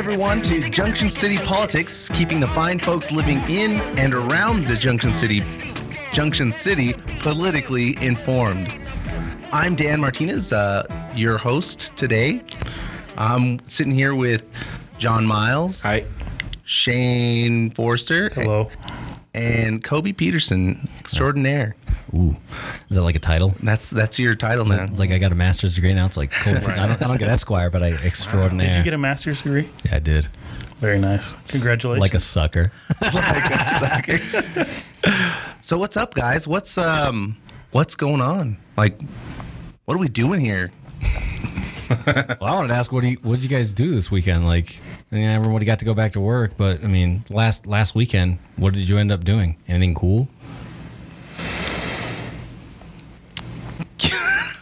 Welcome, everyone, to Junction City Politics, keeping the fine folks living in and around the Junction City, Junction City politically informed. I'm Dan Martinez, uh, your host today. I'm sitting here with John Miles, Hi. Shane Forster, Hello. and Kobe Peterson, extraordinaire. Ooh, is that like a title? That's that's your title now. It's like I got a master's degree now. It's like cool. I, don't, I don't get Esquire, but I extraordinaire. Did you get a master's degree? yeah, I did. Very nice. Congratulations. Like a sucker. like a sucker. So what's up, guys? What's um what's going on? Like, what are we doing here? Well, I wanted to ask, what do you, what did you guys do this weekend? Like, I mean, everybody got to go back to work, but I mean, last last weekend, what did you end up doing? Anything cool?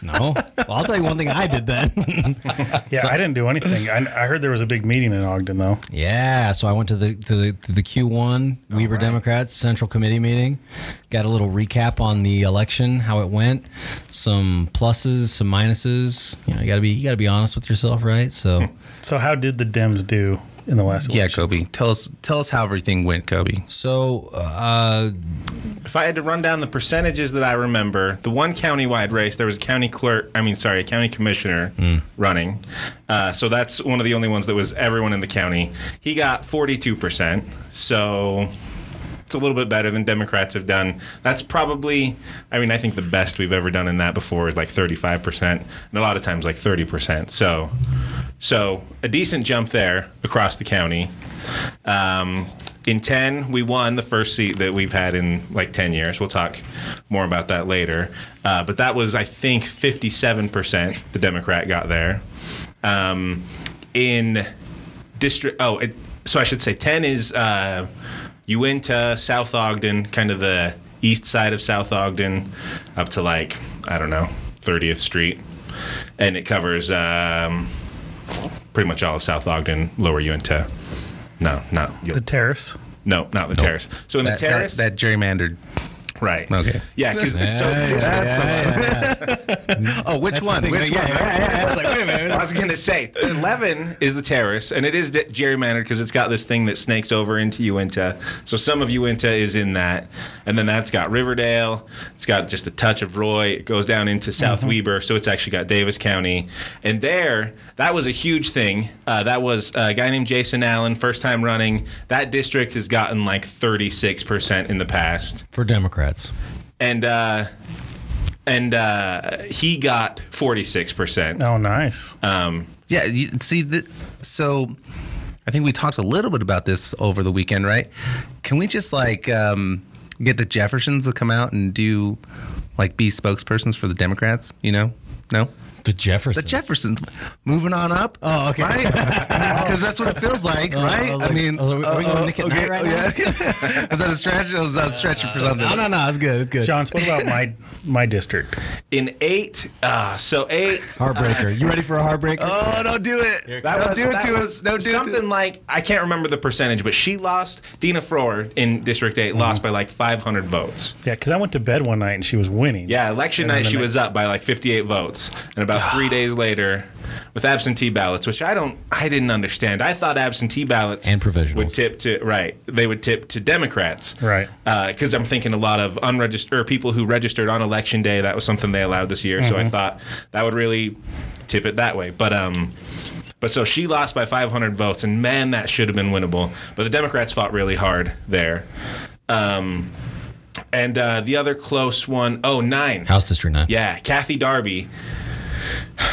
No. Well, I'll tell you one thing I did then. yeah, I didn't do anything. I, I heard there was a big meeting in Ogden, though. Yeah, so I went to the to the to the Q1 Weber Democrats Central Committee meeting. Got a little recap on the election, how it went, some pluses, some minuses. You know, you gotta be you gotta be honest with yourself, right? So So, how did the Dems do in the last election. Yeah. Kobe. Tell us tell us how everything went, Kobe. so uh, If I had to run down the percentages that I remember, the one county-wide race, there was a county clerk. I mean, sorry, a county commissioner running. Uh, so that's one of the only ones that was everyone in the county. He got forty-two percent. So it's a little bit better than Democrats have done. That's probably, I mean, I think the best we've ever done in that before is like thirty-five percent, and a lot of times like thirty percent. So, so a decent jump there across the county. Um, in 10, we won the first seat that we've had in like 10 years. We'll talk more about that later. Uh, but that was, I think, 57% the Democrat got there. Um, in district, oh, it, so I should say 10 is uh, Uintah, South Ogden, kind of the east side of South Ogden, up to like, I don't know, 30th Street. And it covers um, pretty much all of South Ogden, Lower Uintah. No, not The terrace. no, not the terrace. So in That, the terrace, that, that gerrymandered. Right? Okay. Yeah, because Oh, which one? thing. Which Yeah, one? yeah, yeah. I was like, wait a minute. I was gonna say eleven is the terrace, and it is de- gerrymandered because it's got this thing that snakes over into Uintah. So some of Uintah is in that, and then that's got Riverdale. It's got just a touch of Roy. It goes down into South Weber, so it's actually got Davis County, and there that was a huge thing. Uh, that was a guy named Jason Allen, first time running. That district has gotten like thirty six percent in the past. for Democrats. And uh, and uh, he got forty six percent. Oh, nice. Um, Yeah, you, see, the, so I think we talked a little bit about this over the weekend, right? Can we just like um, get the Jeffersons to come out and do like be spokespersons for the Democrats? You know, no. The Jeffersons. The Jeffersons moving on up. Oh, okay. Right? Because that's what it feels like, Oh, right? I was I mean, I was like, are we going Nick at Nite right now? yeah. Is that a stretch? Or was that a stretch for something? No, no, no. It's good. It's good. John, what about my my district? in eight, uh, so eight. Heartbreaker. You ready for a heartbreaker? Oh, don't do it. That don't was, do it to was us. Don't do it something to like I can't remember the percentage, but she lost. Dina Froer in District 8 Mm-hmm. lost by like five hundred votes. Yeah, because I went to bed one night and she was winning. Yeah, election And night she next- was up by like fifty eight votes, and about three days later, with absentee ballots, which I don't, I didn't understand. I thought absentee ballots And provisionals. would tip to right. They would tip to Democrats, Right. because I'm thinking a lot of unregistered or people who registered on election day. That was something they allowed this year, so I thought that would really tip it that way. But um, but so she lost by 500 votes, and man, that should have been winnable. But the Democrats fought really hard there. Um, and uh, the other close one, oh nine, House District 9. yeah, Kathy Darby,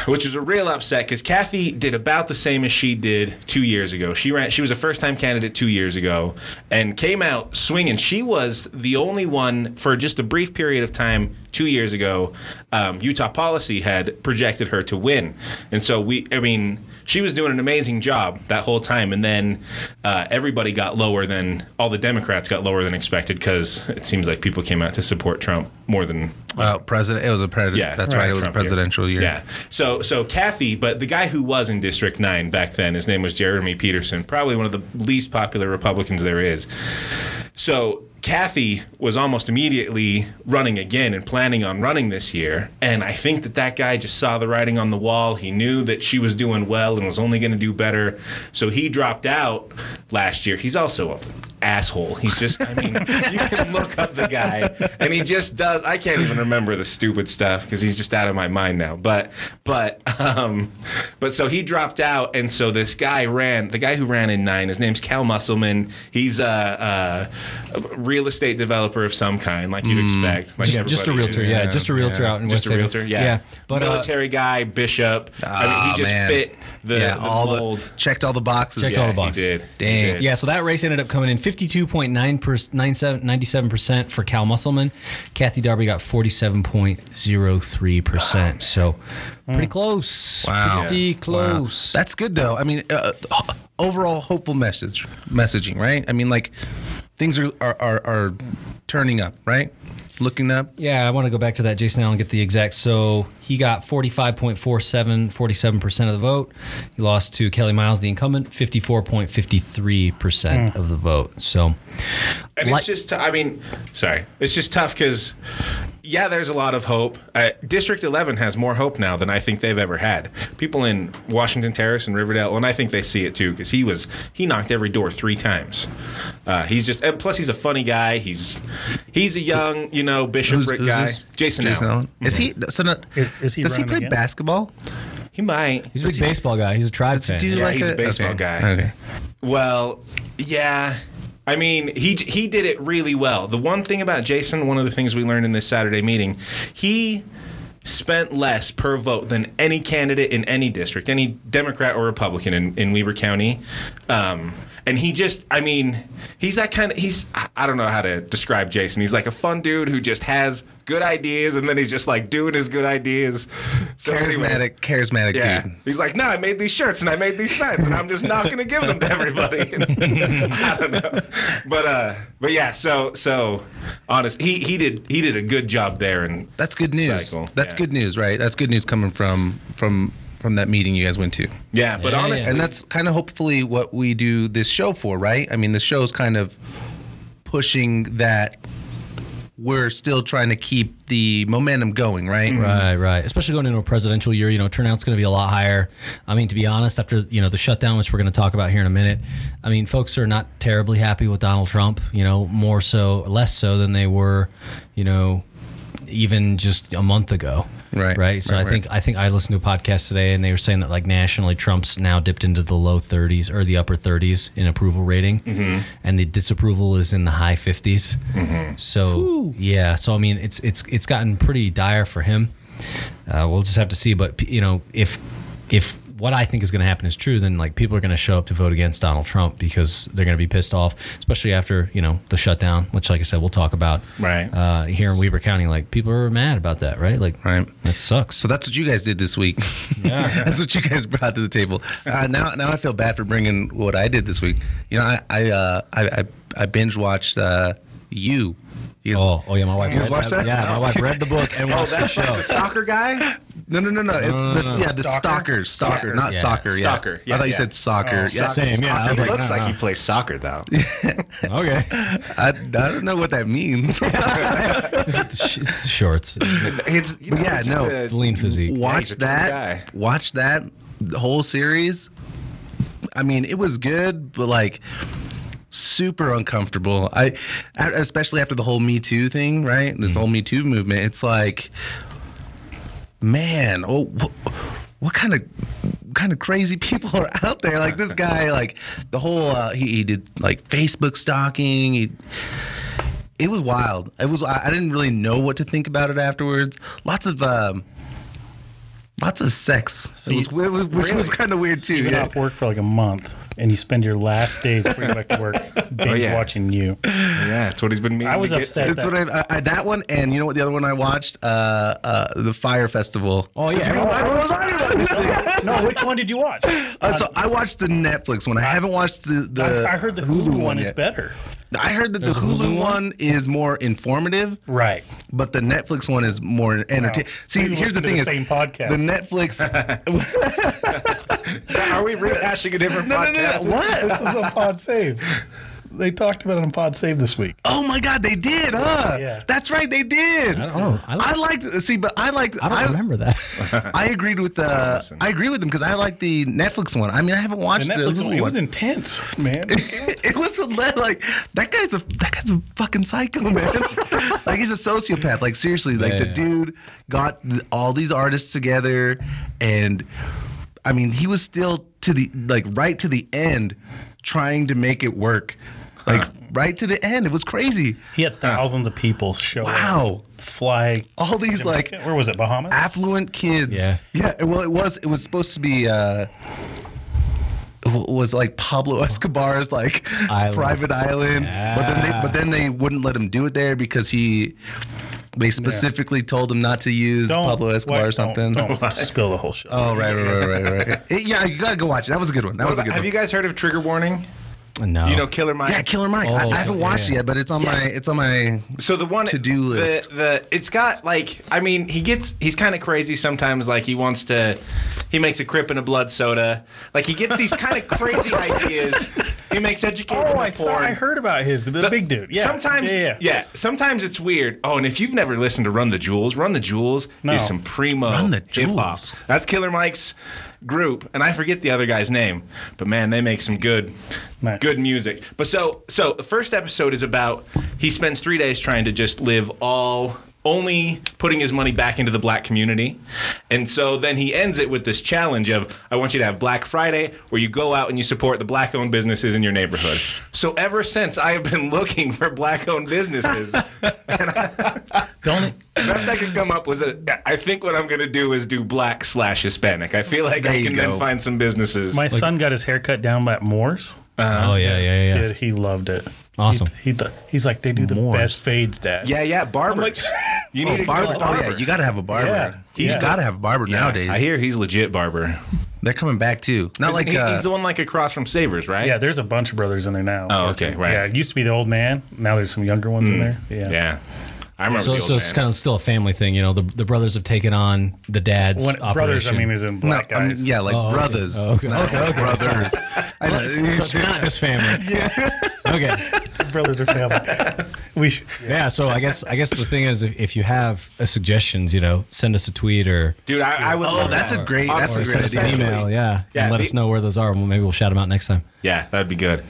which was a real upset because Kathy did about the same as she did two years ago. She ran. She was a first-time candidate two years ago and came out swinging. She was the only one for just a brief period of time two years ago. Um, Utah policy had projected her to win, and so we. I mean, she was doing an amazing job that whole time, and then uh, everybody got lower than all the Democrats got lower than expected because it seems like people came out to support Trump more than Well, president. It was a president. yeah, that's right. It was Trump a presidential year. Yeah. So so Kathy, but the guy who was in District Nine back then, his name was Jeremy Peterson, probably one of the least popular Republicans there is. So Kathy was almost immediately running again and planning on running this year. And I think that that guy just saw the writing on the wall. He knew that she was doing well and was only going to do better. So he dropped out last year. He's also a asshole. He's just, I mean, you can look up the guy and he just does. I can't even remember the stupid stuff because he's just out of my mind now. But, but, um, but so he dropped out. And so this guy ran, the guy who ran in nine, his name's Cal Musselman. He's a, a real estate developer of some kind, like you'd expect. Like Just, just a realtor, is. yeah, just a realtor out in Just West a realtor, yeah. But uh, military guy, bishop. I mean, Ah, he just man. fit the, yeah, the all mold. the checked all the boxes. Checked yeah, all the boxes. He did. He did. Yeah, so that race ended up coming in 52.97% for Cal Musselman. Kathy Darby got 47.03%. So pretty close. Wow. Pretty Wow. close. That's good though. I mean, uh, overall hopeful message messaging, right? I mean, like things are are, are, are turning up, right? Looking up. Yeah, I want to go back to that Jason Allen get the exact. So he got 45.47, 47% of the vote. He lost to Kelly Miles, the incumbent, 54.53% hmm. of the vote. So And Like- it's just, I mean, sorry, it's just tough because, yeah, there's a lot of hope. Uh, District 11 has more hope now than I think they've ever had. People in Washington Terrace and Riverdale, and I think they see it too because he was he knocked every door three times. Uh, he's just, and plus he's a funny guy. He's he's a young, you know, bishopric who's guy. this? Jason, Jason Allen. Allen. Is he? So not, Is- is he does he play again? basketball? He might. he's a big baseball guy. He's a tribe Does he fan. do Yeah, like he's a baseball okay. guy. Okay. Well, yeah. I mean, he he did it really well. The one thing about Jason, one of the things we learned in this Saturday meeting, he spent less per vote than any candidate in any district, any Democrat or Republican in, in Weber County. Um, and he just, I mean, he's that kind of, he's, I don't know how to describe Jason. He's like a fun dude who just has good ideas and then he's just like doing his good ideas. So anyways, Charismatic, charismatic yeah. dude. He's like, no, I made these shirts and I made these signs and I'm just not going to give them to everybody. I don't know, but uh, but yeah. So so honest, he he did he did a good job there and That's good news. Cycle, That's yeah. good news, right? That's good news coming from from from that meeting you guys went to. yeah. But Yeah, honestly, And that's kind of hopefully what we do this show for, right? I mean, the show's kind of pushing that we're still trying to keep the momentum going, right? Right, mm-hmm. right. Especially going into a presidential year, you know, turnout's going to be a lot higher. I mean, to be honest, after you know the shutdown, which we're going to talk about here in a minute, I mean, folks are not terribly happy with Donald Trump. You know, more so, less so than they were, you know, even just a month ago. Right, Right. So right, I think I think I listened to a podcast today, and they were saying that like nationally, Trump's now dipped into the low 30s or the upper 30s in approval rating, Mm-hmm. and the disapproval is in the high 50s. So yeah, so I mean, it's it's it's gotten pretty dire for him. Uh, we'll just have to see, but you know, if if what I think is going to happen is true, then like people are going to show up to vote against Donald Trump because they're going to be pissed off, especially after you know the shutdown, which, like I said, we'll talk about. Right. uh, here in Weber County, like people are mad about that, right? Like, Right. that sucks. So that's what you guys did this week. Yeah. that's what you guys brought to the table. Uh, now, now I feel bad for bringing what I did this week. You know, I I uh, I, I, I binge watched uh, you. You guys- Oh, oh yeah, my wife. You Read watched that? Yeah, my wife read the book and oh, watched the that's like show. the soccer guy. No, no, no, no. It's no, the, no, no. yeah, the Stalker? stalkers, soccer, Soccer. not Yeah. soccer. Yeah. Stalker. Yeah, I thought you said soccer. Oh, yeah. Same, yeah. I was It looks no, like no. he plays soccer though. Okay, I, I don't know what that means. it's, the sh- it's the shorts, It's you know, yeah, it's no. a- the lean physique. watch he's that. guy. Watch that whole series. I mean, it was good, but like super uncomfortable. I, especially after the whole Me Too thing, right? This whole Me Too movement. It's like, man, oh, what, what kind of kind of crazy people are out there? Like this guy, like the whole uh, he, he did like Facebook stalking. He, it was wild. It was. I I didn't really know what to think about it afterwards. Lots of. Um, Lots of sex, So it was, you- it was- which was kind of weird too. You've Yeah. off work for like a month, and you spend your last days before you go back to work binge yeah. watching you. Yeah, that's what he's been meaning I was to get upset. to. That's what I, I, I that one and you know what the other one I watched uh uh the Fyre Festival. Oh yeah, no, which one did you watch? Uh, so I watched the Netflix one. I haven't watched the the I, I heard the Hulu, one is better. I heard that the There's a Hulu Hulu one? one is more informative, Right. but the Netflix one is more entertaining. See, here's the thing: the is same podcast. the Netflix. So are we rehashing a different no, no, no, podcast? what? this is a pod save. they talked about it on Pod Save this week. Oh my God, they did, huh? Yeah. That's right, they did. I don't know. I, I like, liked see, but I liked. I don't remember that. I agreed with the. Listen. I agree with them because I like the Netflix one. I mean, I haven't The watched the, Netflix Hulu one, it was one. intense, man. it was a le- like that guy's a that guy's a fucking psycho man. like he's a sociopath. Like seriously, like Yeah, the yeah. dude got th- all these artists together, and I mean, he was still to the like right to the end trying to make it work. Like right to the end, it was crazy. He had thousands of people show up, Wow, fly. all these like Jamaica- where was it? Bahamas. affluent kids. Yeah. yeah. Well, it was. It was supposed to be. uh was like Pablo Escobar's like Island. private island, but then they Yeah. but then they wouldn't let him do it there because he they specifically told him not to use Pablo Escobar wait, or something. Don't, don't spill the whole show. Oh right, right, right, right, right. Yeah, you gotta go watch it. That was a good one. That was a good one. Have one. you guys heard of Trigger Warning? No. You know Killer Mike? yeah, Killer Mike. Oh, I, I oh, haven't watched yeah. it yet, but it's on my it's on my So the one To-do list. The, the it's got like I mean he gets he's kind of crazy sometimes. Like he wants to, he makes a crip and a blood soda. Like he gets these kind of crazy ideas. He makes educated Oh, I saw. I heard about his the, The- big dude. Yeah. Sometimes, yeah, yeah. Sometimes it's weird. Oh, and if you've never listened to Run the Jewels, Run the Jewels No. is some primo Run the hip hop. Jewels. That's Killer Mike's group, and I forget the other guy's name, but man, they make some good, Nice. good music. But so, so the first episode is about he spends three days trying to just live all. Only putting his money back into the black community. And so then he ends it with this challenge of I want you to have Black Friday where you go out and you support the black owned businesses in your neighborhood. So ever since I have been looking for black owned businesses, Don't best I could come up with was a. I think what I'm gonna do is do black slash Hispanic. I feel like There I can go. then find some businesses. my son got his hair cut down at Moore's. Oh yeah, yeah, yeah. yeah. Dude, he loved it. Awesome. He, he th- he's like, they do the Moors. best fades, Dad. yeah, yeah, barbers. you need oh, a barber. good Oh barber. yeah, you gotta have a barber. Yeah. He's Yeah. gotta have a barber Yeah, nowadays. I hear he's legit barber. they're coming back too. Not like He- uh, he's the one like across from Savers, right? Yeah, there's a bunch of brothers in there now. Oh, okay, right. Yeah, it used to be the old man. Now there's some younger ones in there. Yeah. Yeah. I remember. So, the old so it's kind of still a family thing, you know. The, the brothers have taken on the dad's When, operation. brothers, I mean, is in no, black I mean, guys. yeah, like Oh, okay. brothers. Oh, okay. Not Okay, okay. brothers. I know. So it's not just family. Yeah. Okay. brothers are family. we should, Yeah. So I guess I guess the thing is, if, if you have suggestions, you know, send us a tweet or dude. I, I would. Oh, that's that. a great. Or- That's or a send great us an idea. email. Yeah. Yeah, and let the- us know where those are. Well, maybe we'll shout them out next time. Yeah, that'd be good.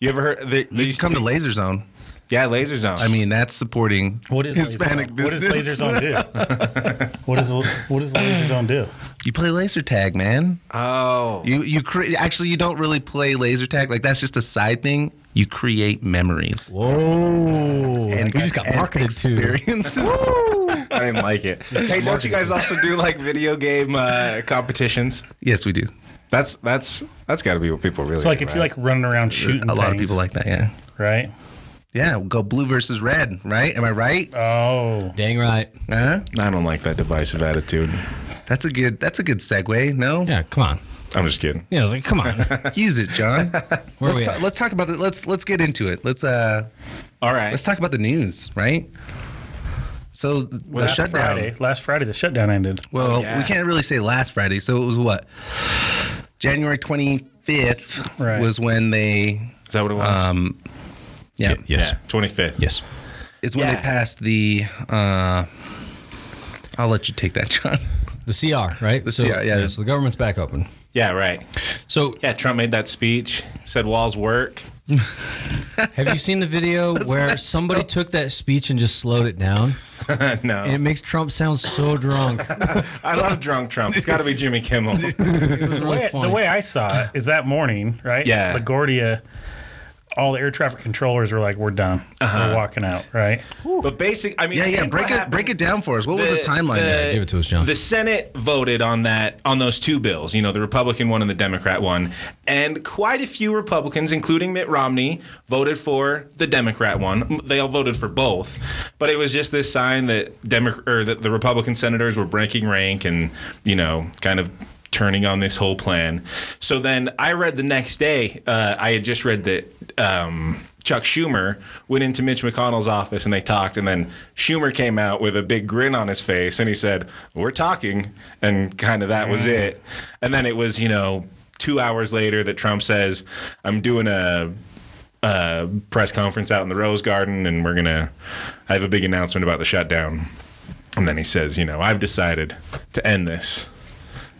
You ever heard? There, there You come to to Laser Zone. Yeah, Laser Zone. I mean, that's supporting what is Hispanic Laser Zone? What does. Laser Zone do? what is what does Laser Zone do? You play laser tag, man. oh, You you cre- actually you don't really play laser tag. Like that's just a side thing. You create memories Whoa. and we just got and marketed to. experiences. I didn't like it. hey, don't you guys also do like video game uh, competitions? yes, we do. That's that's that's got to be what people really. Like. So like if right? you like running around shooting, a lot of things, people like that. Yeah. right? Yeah, we'll go blue versus red, right? Am I right? Oh, Dang right. Huh? I don't like that divisive attitude. That's a good. That's a good segue. No, Yeah. Come on. I'm just kidding. Yeah. I was like, come on. use it, John. Where let's, we ta- at? let's talk about it. Let's let's get into it. Let's uh All right. let's talk about the news, right? So the last shutdown. Friday, last Friday, the shutdown ended. Well, Oh, yeah. we can't really say last Friday. So it was what? January 25th Right. was when they Is that what it was? um yeah, Yes. Yeah, 25th. Yes. it's when Yeah. they passed the uh I'll let you take that, John. The CR, right? The CR, yeah. So the government's back open. Yeah, right. So Yeah, Trump made that speech. Said walls work. have you seen the video where somebody so- took that speech and just slowed it down? no, And it makes Trump sound so drunk. I love drunk Trump. It's got to be Jimmy Kimmel. It was The way, funny. the way I saw it is that morning, right? Yeah. LaGuardia, all the air traffic controllers were like, "We're done. We're uh-huh. walking out." Right? but basic, I mean, Yeah, I yeah, break it happened- break it down for us. What was the timeline there? Give it to us, John. The Senate voted on that on those two bills, you know, the Republican one and the Democrat one, and quite a few Republicans, including Mitt Romney, voted for the Democrat one. They all voted for both, but it was just this sign that Demo- or that the Republican senators were breaking rank and you know, kind of turning on this whole plan. So then I read the next day. Uh, I had just read that. Um, Chuck Schumer went into Mitch McConnell's office and they talked, and then Schumer came out with a big grin on his face and he said, "We're talking," and kind of that was it. And then it was, you know, two hours later that Trump says, "I'm doing a." uh, press conference out in the Rose Garden, and we're gonna. I have a big announcement about the shutdown." And then he says, "You know, I've decided to end this,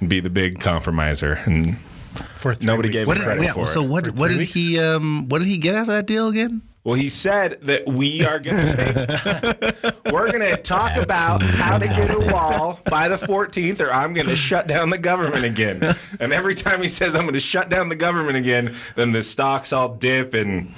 be the big compromiser." And For three Nobody weeks. gave What him did, credit yeah, for so it. what? What did weeks? he? Um, what did he get out of that deal again? Well, he said that we are gonna we're gonna talk about how to get a wall by the 14th, or I'm gonna shut down the government again. And every time he says I'm gonna shut down the government again, then the stocks all dip, and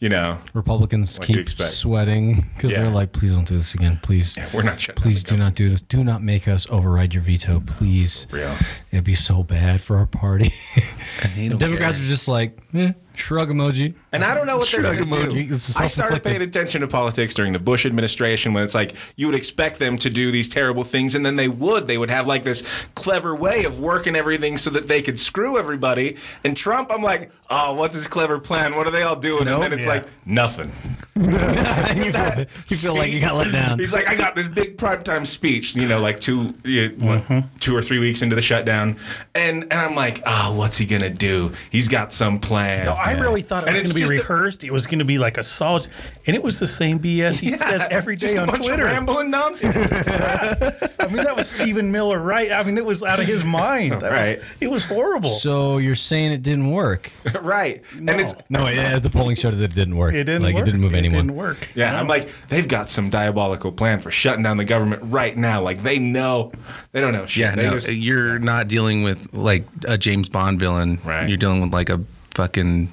you know Republicans What keep sweating because Yeah. they're like, please don't do this again. Please, we're not shutting. please do not do this. Do not make us override your veto, please. the government. It'd be so bad for our party. don't Democrats care. are just like, eh, shrug emoji. And I don't know what they're Shrug going to do. I started paying attention to politics during the Bush administration when it's like you would expect them to do these terrible things, and then they would. They would have like this clever way of working everything so that they could screw everybody. And Trump, I'm like, oh, what's his clever plan? What are they all doing? Nope. and then it's Yeah. like nothing. you feel, you feel like you got let down. He's like, I got this big primetime speech, you know, like two, you what, Mm-hmm. two or three weeks into the shutdown, and and I'm like, oh, what's he gonna do? He's got some plan. No, I really thought it And was going to be just a- rehearsed. it was going to be like a solid, and it was the same BS he says every day just a on bunch Twitter. of rambling nonsense. I mean, that was Stephen Miller, right? I mean, it was out of his mind. That Right. Was, it was horrible. So you're saying it didn't work? right, No. and it's No, yeah, the polling showed that it didn't work. it didn't like work. it didn't move It anyone. didn't work. Yeah, No. I'm like, they've got some diabolical plan for shutting down the government right now. Like they know, they don't know shit. Yeah, they no, just, you're not dealing with like a James Bond villain. Right. You're dealing with like a fucking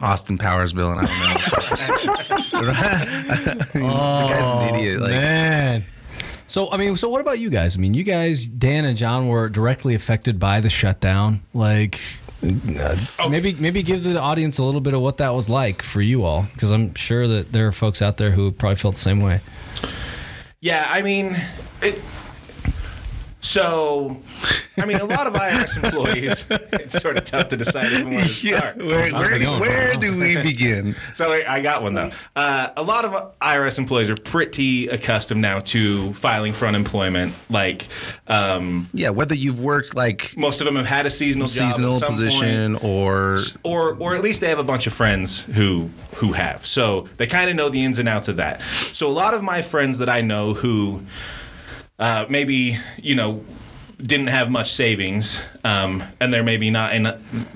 Austin Powers villain. I don't know. the guy's an idiot. Like, Man. So I mean, so what about you guys? I mean, you guys, Dan and John, were directly affected by the shutdown. Like, uh, maybe maybe give the audience a little bit of what that was like for you all, because I'm sure that there are folks out there who probably felt the same way. yeah. I mean, it. So, I mean, a lot of IRS employees. It's sort of tough to decide even where to start. where, where, going. where do we begin? So I I got one though. Uh, a lot of IRS employees are pretty accustomed now to filing for unemployment. Like um, Yeah, whether you've worked like most of them have had a seasonal job at seasonal some point. position or or or at least they have a bunch of friends who who have. So they kind of know the ins and outs of that. So a lot of my friends that I know who uh, maybe you know didn't have much savings um, and they're maybe not in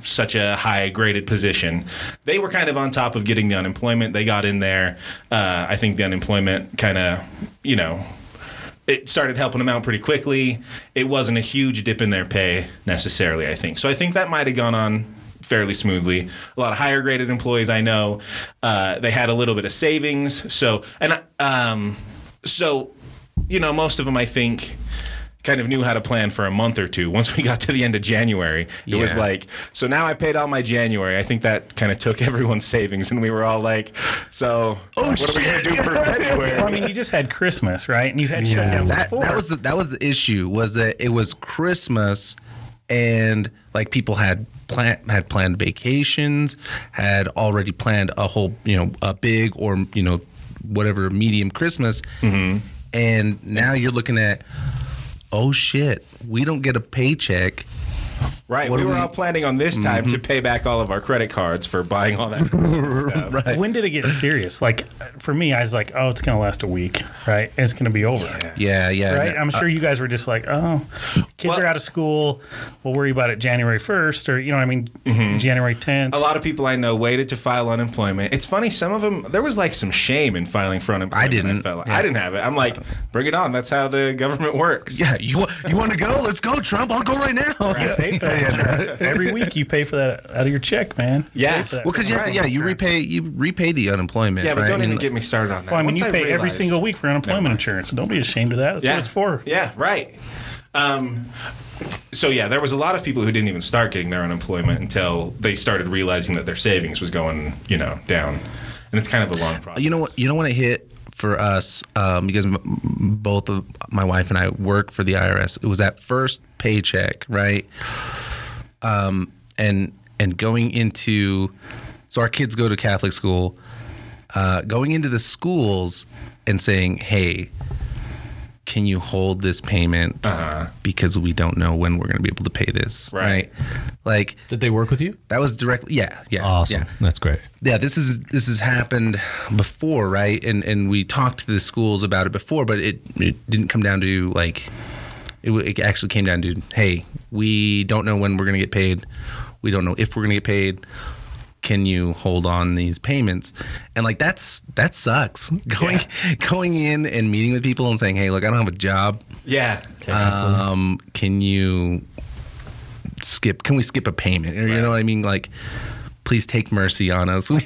such a high graded position they were kind of on top of getting the unemployment they got in there uh, i think the unemployment kind of you know it started helping them out pretty quickly. It wasn't a huge dip in their pay necessarily, I think. So I think that might have gone on fairly smoothly. A lot of higher graded employees I know, uh, they had a little bit of savings. So and um, so you know, most of them I think kind of knew how to plan for a month or two. Once we got to the end of January, it was like, so now I paid all my January. I think that kind of took everyone's savings, and we were all like, so what are we gonna do for February? Well, I mean, you just had Christmas, right? And you had shutdowns that, before. that was the, that was the issue was that it was Christmas and like people had plan had planned vacations, had already planned a whole you know a big or you know whatever medium Christmas, Mm-hmm. And now you're looking at oh shit, we don't get a paycheck. Right. What we were we- all planning on this time to pay back all of our credit cards for buying all that stuff. Right. when did it get serious? Like, for me, I was like, oh, it's going to last a week, right? And it's going to be over. Yeah, yeah. Right? no, I'm sure you guys were just like, oh, kids Well- are out of school. We'll worry about it January 1st or, you know what I mean? Mm-hmm. January 10th. A lot of people I know waited to file unemployment. It's funny, some of them, there was like some shame in filing for unemployment. I didn't. felt. Yeah. I didn't have it. I'm like, bring it on. That's how the government works. Yeah, you want you want to go? Let's go, Trump. I'll go right now. You pay for. Every week you pay for that out of your check, man. You Yeah. pay for that. Well, because you have to, yeah, you repay you repay the unemployment. Yeah, but right? don't even And- get me started on that. Well, I mean, Once you pay every single week for unemployment insurance. Don't be ashamed of that. That's what it's for. Yeah, right. Um, so yeah, there was a lot of people who didn't even start getting their unemployment until they started realizing that their savings was going, you know, down, and it's kind of a long process. You know what? You know when it hit for us um, because both of my wife and I work for the IRS. It was that first paycheck, right? Um, and and going into so our kids go to Catholic school. Uh, going into the schools and saying, "Hey, can you hold this payment Uh-huh. because we don't know when we're going to be able to pay this, Right. right? Like Did they work with you? that was directly, yeah, yeah, Awesome. yeah. That's great. yeah this is this has happened before right and and we talked to the schools about it before but it it didn't come down to like it, it actually came down to hey we don't know when we're going to get paid we don't know if we're going to get paid can you hold on these payments? And like that's that sucks. Going going in and meeting with people and saying hey look i don't have a job. Yeah. um can you skip can we skip a payment? Or you know what i mean? Like please take mercy on us we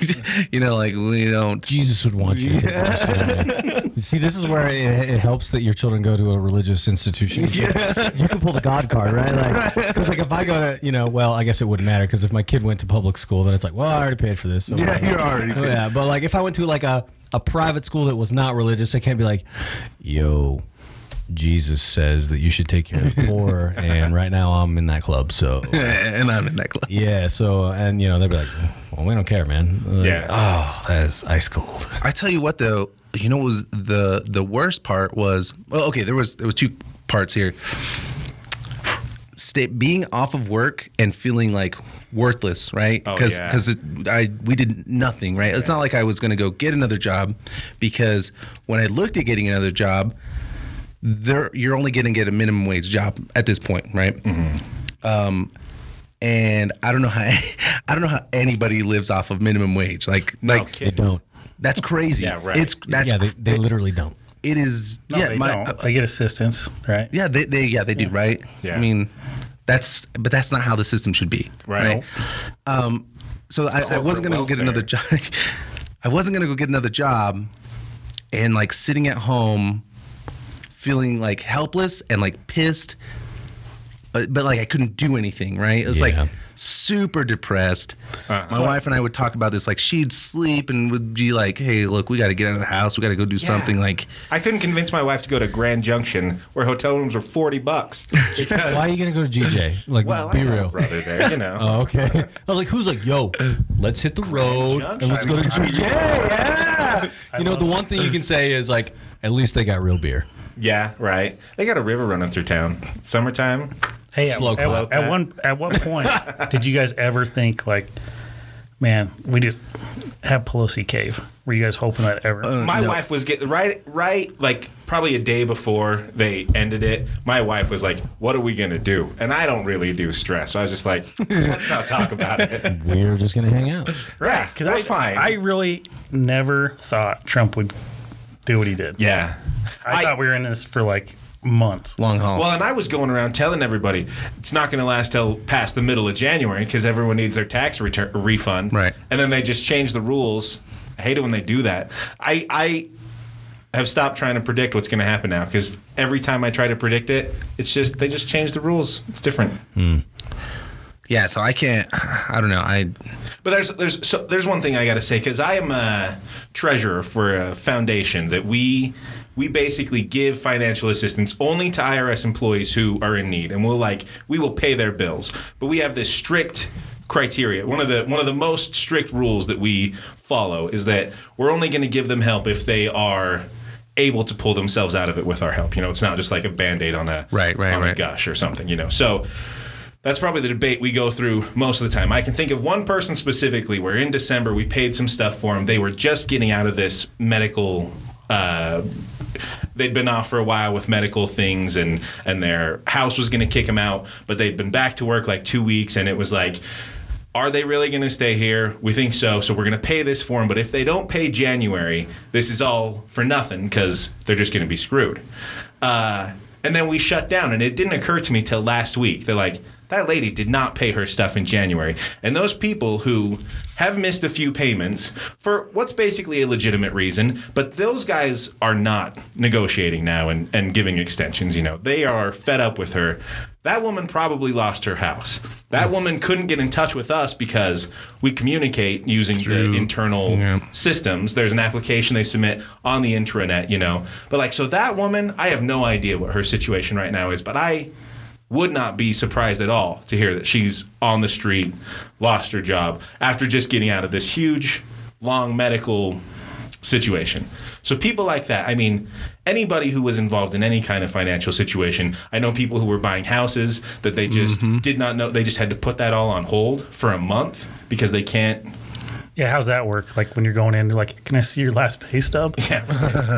you know like we don't Jesus would want you to take the responsibility. See, this is where it, it helps that your children go to a religious institution. You can pull the God card, right? Like, because like if I go to, you know, well, I guess it wouldn't matter because if my kid went to public school, then it's like, well, I already paid for this. So yeah you're already Oh, yeah, but like if I went to like a, a private school that was not religious, I can't be like, yo, Jesus says that you should take care of the poor, and right now I'm in that club, so and i'm in that club yeah. So and you know they'd be like, well, we don't care, man. Like, Yeah. Oh, that is ice cold. I tell you what though, you know what was the the worst part was well okay, there was there was two parts here. Stay, being off of work and feeling like worthless, right? Oh, Because yeah. I we did nothing, right? It's not like I was going to go get another job because when I looked at getting another job, there you're only going to get a minimum wage job at this point, right? Mm-hmm. Um, and I don't know how I don't know how anybody lives off of minimum wage. Like No like They don't. that's crazy. Yeah, right. It's that's yeah, they, they literally don't. it is. No, yeah, they my, uh, don't. They get assistance, right? yeah, they, they yeah they do right. Yeah. I mean, that's but that's not how the system should be. Right. Um, so I, I wasn't gonna go get another job. I wasn't gonna go get another job, and like sitting at home, feeling like helpless and like pissed. But, but like I couldn't do anything, right? It's Yeah. like super depressed. Uh, My wife and I would talk about this. Like she'd sleep and would be like, "Hey, look, we got to get out of the house. We got to go do something." Like, I couldn't convince my wife to go to Grand Junction where hotel rooms were 40 bucks. Because, Why are you gonna go to GJ? Like, well, be I real. brother there, you know. Oh, okay. I was like, who's like, yo, let's hit the road and let's go to GJ. Yeah. You know, the one thing you can say is like, at least they got real beer. Yeah, right. They got a river running through town. Summertime. Hey, Slow at, clap. at, at one at what point did you guys ever think like, man, we just have Pelosi Cave? Were you guys hoping that ever? Uh, my no. wife was getting right, right, like probably a day before they ended it. My wife was like, "What are we gonna do?" And I don't really do stress, so I was just like, "Let's not talk about it." We're just gonna hang out. right? Because we're I, fine. I really never thought Trump would do what he did. yeah. I, thought we were in this for like months. long haul. Well, and I was going around telling everybody it's not going to last till past the middle of January because everyone needs their tax return refund. Right. And then they just change the rules. I hate it when they do that. I I have stopped trying to predict what's going to happen now because every time I try to predict it, it's just they just change the rules. It's different. Hmm. Yeah, so I can't. I don't know. I But there's there's so there's one thing I got to say because I am a treasurer for a foundation that we we basically give financial assistance only to IRS employees who are in need, and we'll like we will pay their bills. But we have this strict criteria. One of the one of the most strict rules that we follow is that we're only going to give them help if they are able to pull themselves out of it with our help. You know, it's not just like a band-aid on a Right, right, on a gush or something, you know. So that's probably the debate we go through most of the time. I can think of one person specifically where in December we paid some stuff for them. They were just getting out of this medical. Uh, they'd been off for a while with medical things, and and their house was going to kick them out. But they'd been back to work like two weeks, and it was like. Are they really going to stay here? We think so. So we're going to pay this for them. But if they don't pay January, this is all for nothing because they're just going to be screwed. Uh, and then we shut down, and it didn't occur to me till last week. They're like, that lady did not pay her stuff in January. And those people who have missed a few payments for what's basically a legitimate reason, but those guys are not negotiating now and, and giving extensions. You know, they are fed up with her. That woman probably lost her house. That hmm. woman couldn't get in touch with us because we communicate using the internal yeah. systems. There's an application they submit on the intranet, you know. But like, so that woman, I have no idea what her situation right now is, but I would not be surprised at all to hear that she's on the street, lost her job after just getting out of this huge, long medical situation. So people like that, I mean, anybody who was involved in any kind of financial situation, I know people who were buying houses that they just mm-hmm. did not know, they just had to put that all on hold for a month because they can't Yeah, how's that work? Like when you're going in, you're like, "Can I see your last pay stub?" yeah,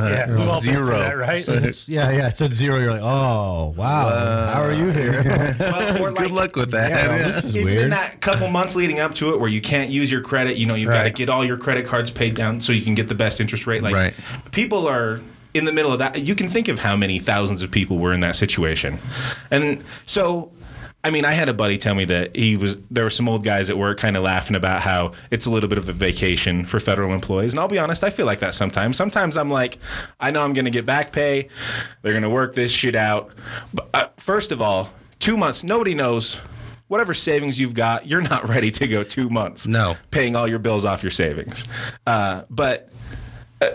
yeah, we've all Zero. that, right? It's- yeah, yeah. It said zero. You're like, oh wow. How are you here? well, or Good luck with that. Yeah, well, this is even in weird. that couple months leading up to it where you can't use your credit, you know, you've got to get all your credit cards paid down so you can get the best interest rate. Like Right. people are in the middle of that. You can think of how many thousands of people were in that situation. And so I mean, I had a buddy tell me that he was there were some old guys at work kind of laughing about how it's a little bit of a vacation for federal employees. And I'll be honest, I feel like that sometimes. Sometimes I'm like, I know I'm going to get back pay. They're going to work this shit out. But uh, first of all, 2 months, nobody knows whatever savings you've got, you're not ready to go 2 months No. paying all your bills off your savings. Uh, but uh,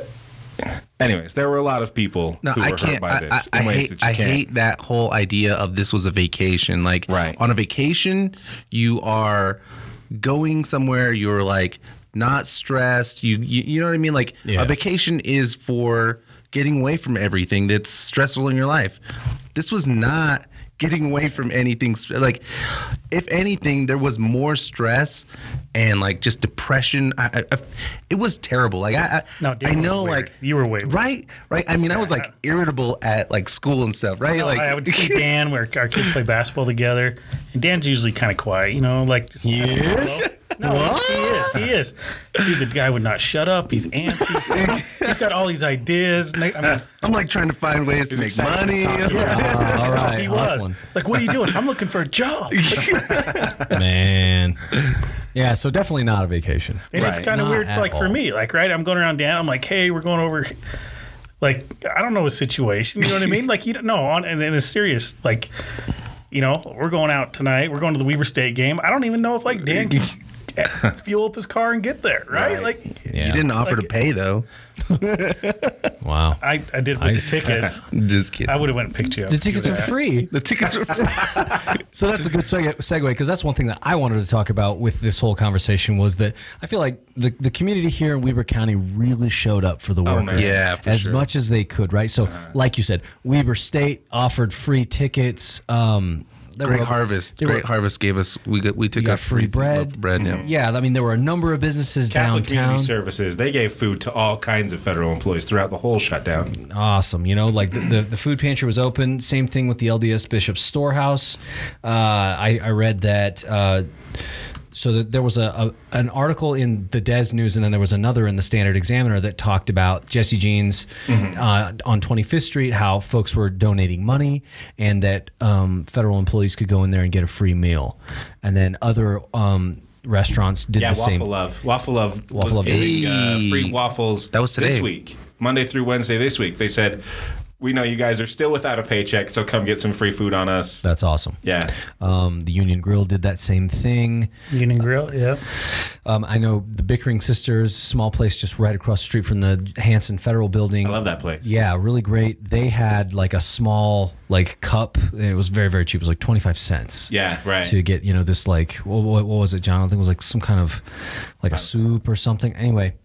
anyways, there were a lot of people No, who I were hurt by I, this I, in I ways hate. that you I can't. hate that whole idea of this was a vacation. Like, Right. on a vacation, you are going somewhere. You're like not stressed. You, you, you know what I mean? Like, Yeah. a vacation is for getting away from everything that's stressful in your life. This was not getting away from anything. Like, if anything, there was more stress and like just depression. I, I, I- it was terrible. Like, I, I, No, I know, weird. like You were way weird. right, right. I mean, I was like irritable at like school and stuff, right? No, like, I would see Dan where our kids play basketball together, and Dan's usually kind of quiet, you know, like just He is? No, he is. He is. Dude, the guy would not shut up. He's antsy. he's got all these ideas. I mean, I'm like trying to find ways to make money. to talk to you. Oh, all right, he was hustling. like, "What are you doing? I'm looking for a job." Man. Yeah, so definitely not a vacation. And it's kind of weird, for, at like for me, like right. I'm going around Dan. I'm like, "Hey, we're going over." Like I don't know a situation. You know what I mean? Like you don't know. On and in a serious like. You know, we're going out tonight. We're going to the Weber State game. I don't even know if like Dan can fuel up his car and get there, right? Right. Like Yeah. You didn't offer Like- to pay though. Wow. I, I did with Nice. the tickets. Just kidding. I would have went and picked you up. The tickets are free. the tickets were. Free. so that's a good seg- segue because that's one thing that I wanted to talk about with this whole conversation was that I feel like the, the community here in Weber County really showed up for the Oh, workers Yeah, for as sure. much as they could, right? So, like you said, Weber State offered free tickets. Um, there Great were- Harvest. there Great were- Harvest gave us. We got. We took got a free bread. Bread. Yeah. Yeah, I mean, there were a number of businesses Catholic downtown. Community Services, they gave food to all kinds of federal employees throughout the whole shutdown. Awesome. You know, like the, the, the food pantry was open. Same thing with the LDS Bishop's Storehouse. Uh, I, I read that. Uh, so that there was a, a an article in the Des News, and then there was another in the Standard Examiner that talked about Jesse Jeans uh, on 25th Street, how folks were donating money, and that um, federal employees could go in there and get a free meal, and then other um, restaurants did Yeah, the Waffle same. Love. Waffle Love Waffle was Love. giving uh, free waffles That was today. this week. Monday through Wednesday this week. They said, we know you guys are still without a paycheck, so come get some free food on us. That's awesome. Yeah. Um, the Union Grill did that same thing. Union Grill, yeah. Um, I know the Bickering Sisters, small place just right across the street from the Hansen Federal Building. I love that place. Yeah, really great. They had like a small like cup. And it was very very cheap. It was like twenty five cents. Yeah, right. To get you know this like what, what, what was it, John? I think it was like some kind of like a soup or something. Anyway,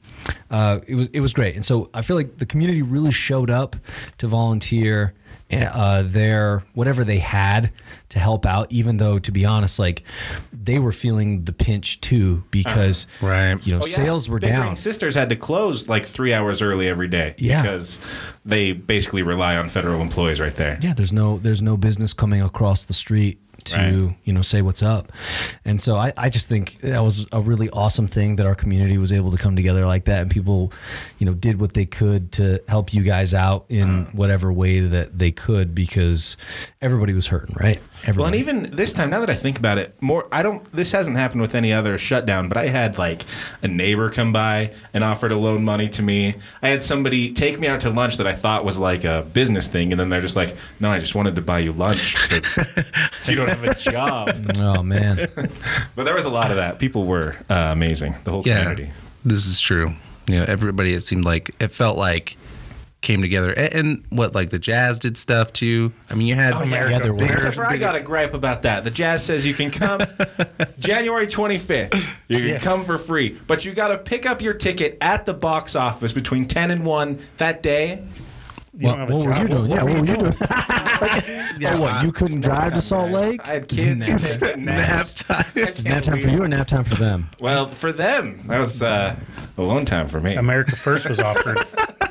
uh, it was it was great. And so I feel like the community really showed up to volunteer uh, their whatever they had to help out. Even though to be honest, like they were feeling the pinch too because Right. you know Oh, yeah. sales were Bickering down. Sisters had to close like three hours early every day. Yeah. Because they basically rely on federal employees right there. yeah there's no there's no business coming across the street to Right. you know say what's up and so I, I just think that was a really awesome thing that our community was able to come together like that and people you know did what they could to help you guys out in Uh-huh. whatever way that they could because everybody was hurting right Well, and even this time, now that I think about it, more I don't. This hasn't happened with any other shutdown, but I had like a neighbor come by and offer to loan money to me. I had somebody take me out to lunch that I thought was like a business thing, and then they're just like, "No, I just wanted to buy you lunch because you don't have a job." oh man But there was a lot of that. People were uh, amazing. The whole Yeah. community. This is true. You know, everybody. It seemed like it felt like came together, and, and what like the Jazz did stuff too. I mean, you had oh, America. Yeah, there was. Except I got a gripe about that. The Jazz says you can come January 25th. You can Yeah. come for free, but you got to pick up your ticket at the box office between 10 and 1 that day. You What, don't have a what were job. you doing? Yeah, what were you doing? yeah, oh, what? You couldn't drive to Salt Lake? I had It's kids. nap- nap time. It's nap time for you or nap time for them? Well, for them, that was uh, alone time for me. America First was offered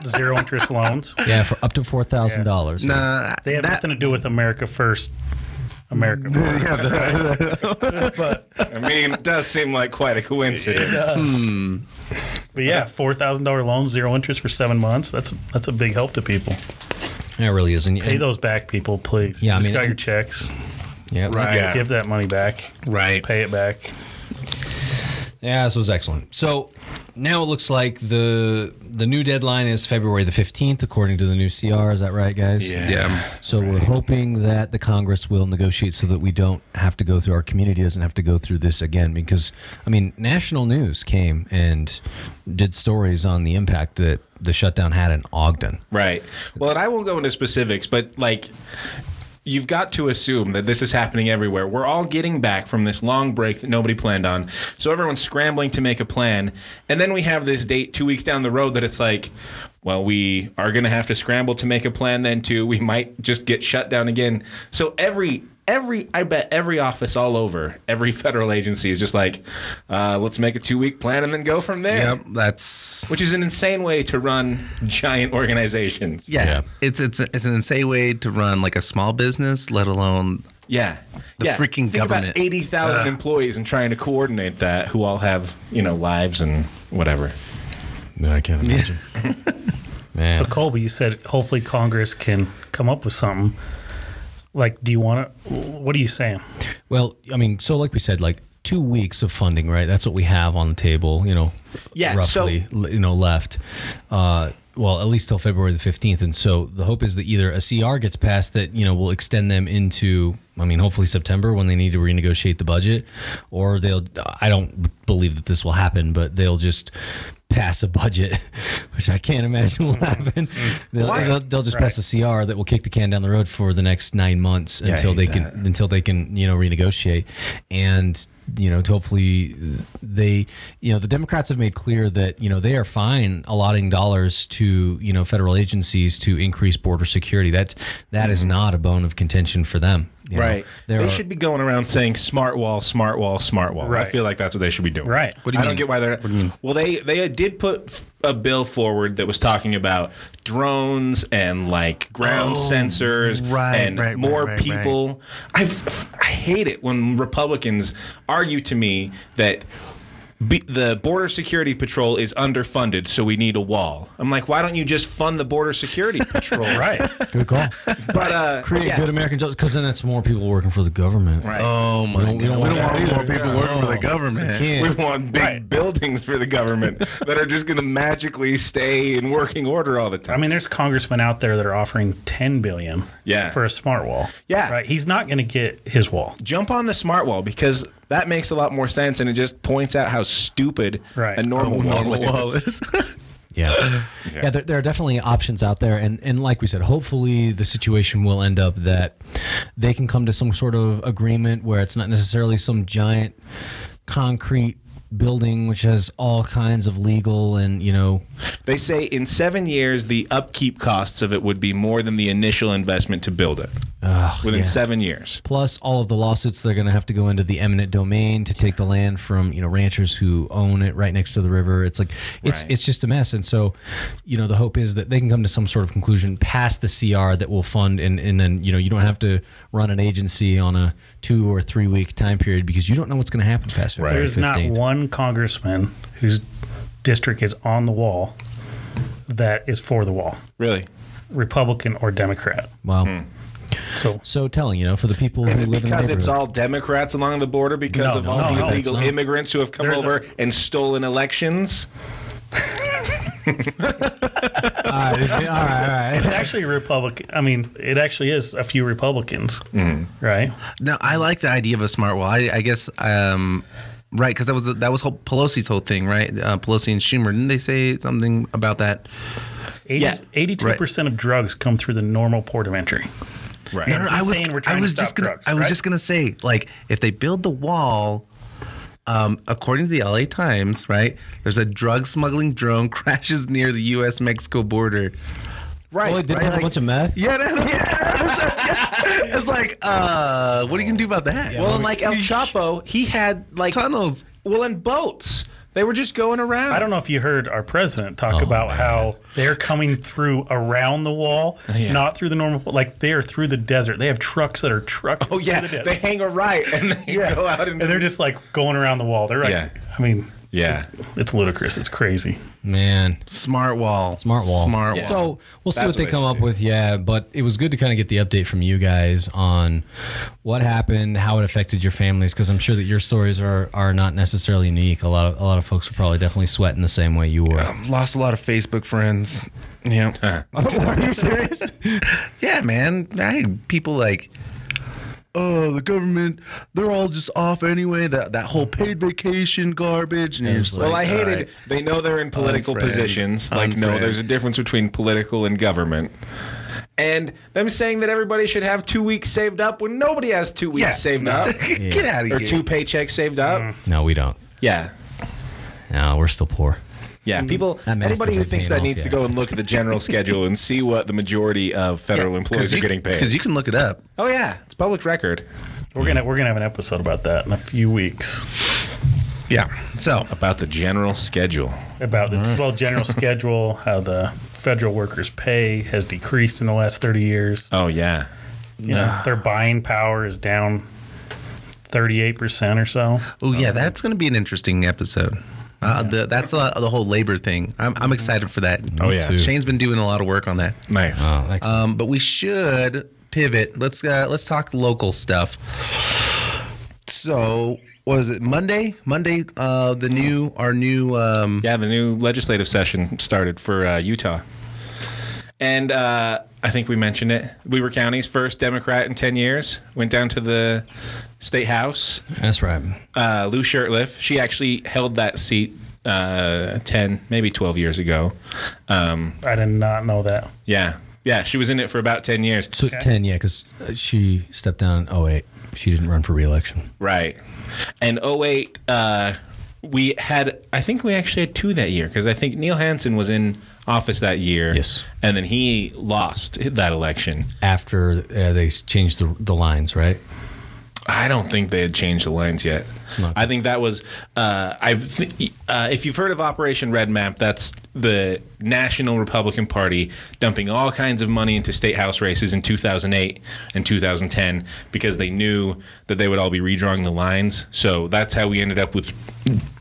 zero interest loans. Yeah, for up to four thousand dollars. Nah, They have that- nothing to do with America First. America First. but I mean, it does seem like quite a coincidence. But yeah, four thousand dollar loans, zero interest for seven months. That's that's a big help to people. It really is. And, Pay those back, people, please. Yeah, I mean, got your checks. Yeah, Right. Yeah. Give that money back. right. Pay it back. Yeah, this was excellent. So now it looks like the the new deadline is February the fifteenth, according to the new CR. Is that right, guys? Yeah. So we're hoping that the Congress will negotiate so that we don't have to go through our community doesn't have to go through this again because I mean national news came and did stories on the impact that the shutdown had in Ogden. Right. Well, and I won't go into specifics, but like you've got to assume that this is happening everywhere. We're all getting back from this long break that nobody planned on. So everyone's scrambling to make a plan. And then we have this date 2 weeks down the road that it's like well, we are going to have to scramble to make a plan then too. We might just get shut down again. So every every I bet every office all over, every federal agency is just like uh, let's make a 2 week plan and then go from there. Yep. That's Which is an insane way to run giant organizations. yeah. Yeah. It's it's it's an insane way to run like a small business, let alone Yeah. The yeah. freaking Think government. About 80,000 employees and trying to coordinate that who all have, you know, lives and whatever. No, I can't imagine. Man. So Colby, you said hopefully Congress can come up with something. Like, do you want to? What are you saying? Well, I mean, so like we said, like two weeks of funding, right? That's what we have on the table, you know, Yeah, roughly, l- you know, left. Uh, well, at least till February the 15th. And so the hope is that either a CR gets passed that, you know, will extend them into, I mean, hopefully September when they need to renegotiate the budget, or they'll, I don't believe that this will happen, but they'll just pass a budget, which I can't imagine will happen. They'll, they'll, they'll just pass a CR that will kick the can down the road for the next nine months I until they can until they can you know renegotiate. And you know to hopefully they you know the democrats have made clear that you know they are fine allotting dollars to you know federal agencies to increase border security. That that is not a bone of contention for them you. Right. there they are- should be going around saying smart wall, smart wall, smart wall. Right. I feel like that's what they should be doing. Right. What do you I mean? don't get why they're. What do you mean? Well, they they did put a bill forward that was talking about drones and like ground Oh, sensors right, and right, right, more right, people. I I hate it when Republicans argue to me that. Be, the border security patrol is underfunded, so we need a wall. I'm like, why don't you just fund the border security patrol? Right. good call But uh, create yeah. good american jobs because then that's more people working for the government Right. Oh my don't- we god. don't We don't want that more people Yeah. working for the government. Can't. We want big Right. buildings for the government that are just going to magically stay in working order all the time. I mean, there's congressmen out there that are offering 10 billion Yeah. for a smart wall. Yeah. Right. He's not going to get his wall. Jump on the smart wall because that makes a lot more sense and it just points out how stupid Right. a normal, Oh, wall, normal wall is. is. Yeah. yeah, there, there are definitely options out there, and and like we said, hopefully the situation will end up that they can come to some sort of agreement where it's not necessarily some giant concrete building which has all kinds of legal and you know They say in seven years, the upkeep costs of it would be more than the initial investment to build it within yeah. seven years. plus all of the lawsuits they're going to have to go into the eminent domain to take the land from you know ranchers who own it right next to the river it's like it's Right. it's just a mess and so you know the hope is that they can come to some sort of conclusion past the CR that will fund and and then you know you don't have to run an agency on a two or three week time period because you don't know what's going to happen past February There's not one congressman whose district is on the wall that is for the wall, Really? Republican or Democrat. Wow. Hmm. So So telling, you know, for the people Is who it live in the because it's all Democrats along the border because No, of no, all no, the no, illegal not. immigrants who have come There's a- over and stolen elections? all right, it's- all right, it's actually Republican. I mean, it actually is a few Republicans, Mm-hmm. right? No, I like the idea of a smart wall. I, I guess, um, right, because that was that was whole Pelosi's whole thing, right? Uh, Pelosi and Schumer didn't they say something about that? Yeah. 82 percent of drugs come through the normal port of entry. Right. No, no, He's I was, saying we're I trying to was stop just gonna, drugs, I was right? just gonna say, like, if they build the wall, um, according to the LA Times, right, there's a drug smuggling drone crashes near the U.S. Mexico border. Right. Oh, they did right, have like- a bunch of meth. Yeah, that- yeah. it's like, uh, what are you gonna do about that? well, and like El Chapo, he had like tunnels. well, and boats. They were just going around. I don't know if you heard our president talk Oh, about man. how they're coming through around the wall, oh, yeah. not through the normal. Like they are through the desert. They have trucks that are trucking. Oh yeah, through the they hang a right and they yeah. go out and they're just like going around the wall. They're like, Yeah. I mean, Yeah. it's, it's ludicrous. It's crazy. Man, Smart wall. Smart wall. Smart Yeah. wall. So we'll see That's what they what I come should up do. with. Yeah, but it was good to kind of get the update from you guys on what happened, how it affected your families, because I'm sure that your stories are are not necessarily unique. A lot of a lot of folks are probably definitely sweating the same way you were. lost a lot of Facebook friends. Yeah. Uh-huh. are you serious? Yeah, man. I had people like, oh, the government, they're all just off anyway. That that whole paid vacation garbage. And you're just Well, I hated. all right. They know they're in political Unfriend. positions. Like, no, there's a difference between political and government. And them saying that everybody should have two weeks saved up when nobody has two weeks Yeah. saved up Get out of here. or two paychecks saved up. no, we don't. Yeah. No, we're still poor. Yeah, mm-hmm. people. That Anybody who thinks that off needs to go and look at the general schedule and see what the majority of federal employees are getting paid. Because you can look it up. oh yeah, it's public record We're gonna we're gonna have an episode about that in a few weeks Yeah. So, about the general schedule. about the mm-hmm. well general schedule, how the federal workers' pay has decreased in the last thirty years. Oh yeah. You know, their buying power is down thirty eight percent or so. oh, yeah, that's going to be an interesting episode. Uh, the, that's uh, the whole labor thing. I'm, I'm excited for that. Oh, yeah. too. Shane's been doing a lot of work on that. Nice. Oh, excellent. Um, but we should pivot. Let's uh, let's talk local stuff. So, what is it? Monday? Monday? Uh, the new our new um, Yeah, the new legislative session started for uh, Utah. And uh, I think we mentioned it. Weber County's first Democrat in 10 years went down to the state house. That's right. Uh, Lou Shurtliff, she actually held that seat uh, 10, maybe 12 years ago. Um, I did not know that. yeah. Yeah, she was in it for about 10 years. So ten, yeah, because she stepped down in 08. She didn't run for reelection. Right. And 08, uh, we had, I think we actually had two that year because I think Neil Hansen was in office that year. Yes. And then he lost that election. After uh, they changed the, the lines, right? I don't think they had changed the lines yet. Okay. I think that was. Uh, I th- uh, if you've heard of Operation Red Map, that's the National Republican Party dumping all kinds of money into state house races in 2008 and 2010 because they knew that they would all be redrawing the lines. So that's how we ended up with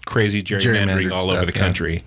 crazy gerrymandering all over stuff, the yeah. country.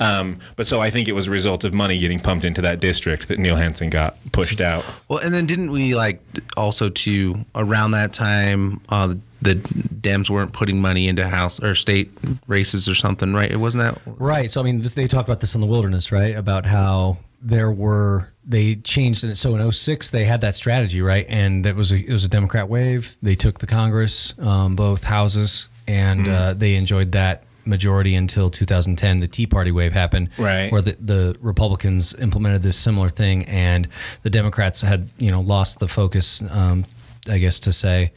Um, but so I think it was a result of money getting pumped into that district that Neil Hansen got pushed out. Well, and then didn't we like also to around that time uh, the Dems weren't putting money into house or state races or something, right? It wasn't that. Right. So I mean, they talk about this in the wilderness, right? About how there were they changed it. So in 06, they had that strategy, right? And that was a, it was a Democrat wave. They took the Congress, um, both houses, and uh, they enjoyed that majority until 2010. The Tea Party wave happened, Right. Where the, the Republicans implemented this similar thing, and the Democrats had you know lost the focus. Um, I guess to say,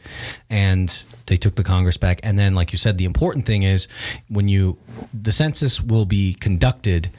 and they took the Congress back. And then, like you said, the important thing is when you the census will be conducted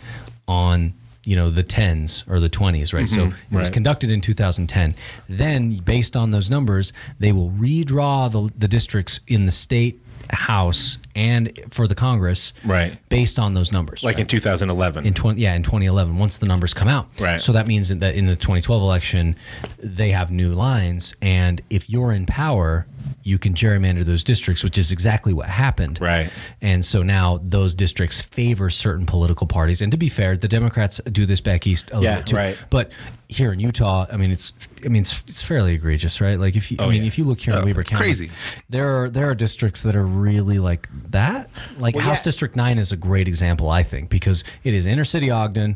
on you know the tens or the 20s right so mm-hmm. it was right. conducted in 2010 then based on those numbers they will redraw the, the districts in the state house and for the congress Right. based on those numbers Like in 2011. in 20 yeah in 2011 once the numbers come out Right. so that means that in the 2012 election they have new lines and if you're in power you can gerrymander those districts which is exactly what happened Right. and so now those districts favor certain political parties and to be fair the democrats do this back east a little bit too right. but here in utah i mean it's i mean it's, it's fairly egregious right like if you i Oh, mean yeah. if you look here in Oh, weber county crazy. there are there are districts that are really like that. Like Well, House yeah. District Nine is a great example, I think, because it is inner city Ogden,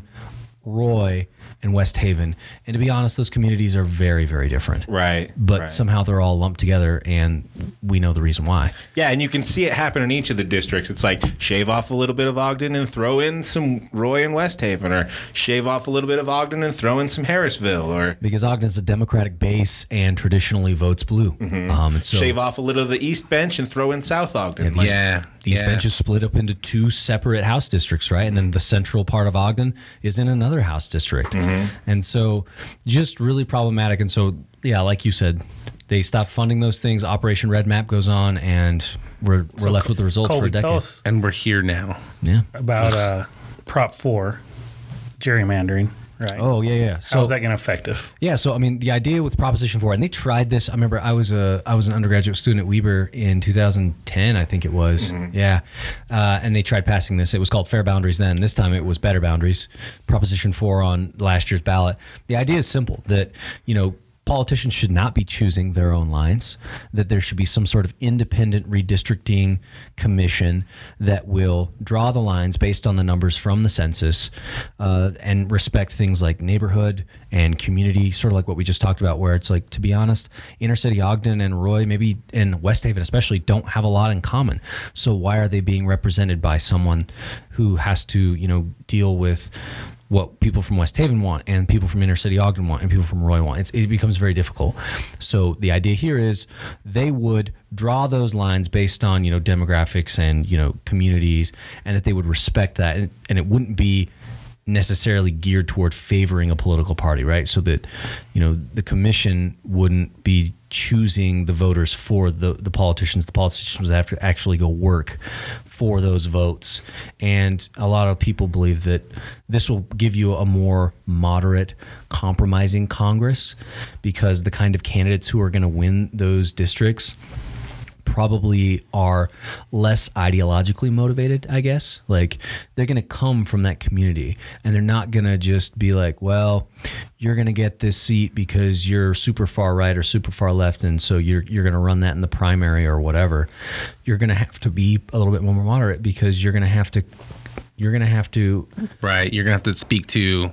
Roy, and West Haven. And to be honest, those communities are very, very different. Right. But right. somehow they're all lumped together, and we know the reason why. Yeah, and you can see it happen in each of the districts. It's like shave off a little bit of Ogden and throw in some Roy and West Haven, or shave off a little bit of Ogden and throw in some Harrisville, or Because Ogden's a Democratic base and traditionally votes blue. Um, and so shave off a little of the East Bench and throw in South Ogden. Yeah, these yeah. benches split up into two separate house districts, right? And then the central part of Ogden is in another house district. And so just really problematic. And so, yeah, like you said, they stopped funding those things. Operation Red Map goes on, and we're, we're left with the results for Colby, a decade. tell us And we're here now. Yeah. about uh, Prop Four, gerrymandering. Right. Oh, yeah, yeah. So, How's that going to affect us? Yeah, so I mean, the idea with Proposition Four, and they tried this. I remember I was a I was an undergraduate student at Weber in 2010, I think it was. Yeah, uh, and they tried passing this. It was called Fair Boundaries then. This time it was Better Boundaries. Proposition Four on last year's ballot. The idea is simple: that you know politicians should not be choosing their own lines, that there should be some sort of independent redistricting commission that will draw the lines based on the numbers from the census uh, and respect things like neighborhood and community, sort of like what we just talked about, where it's like, to be honest, inner city Ogden and Roy, maybe and West Haven especially, don't have a lot in common. So why are they being represented by someone who has to, you know, deal with what people from West Haven want and people from inner city Ogden want and people from Roy want. It's, it becomes very difficult. So the idea here is they would draw those lines based on you know demographics and you know communities, and that they would respect that, and, and it wouldn't be necessarily geared toward favoring a political party, right? So that you know the commission wouldn't be choosing the voters for the the politicians. The politicians would have to actually go work for those votes. And a lot of people believe that this will give you a more moderate, compromising Congress because the kind of candidates who are going to win those districts probably are less ideologically motivated, I guess. Like they're going to come from that community and they're not going to just be like, well, you're going to get this seat because you're super far right or super far left and so you're you're going to run that in the primary or whatever. You're going to have to be a little bit more moderate because you're going to have to you're going to have to Right. You're gonna have to speak to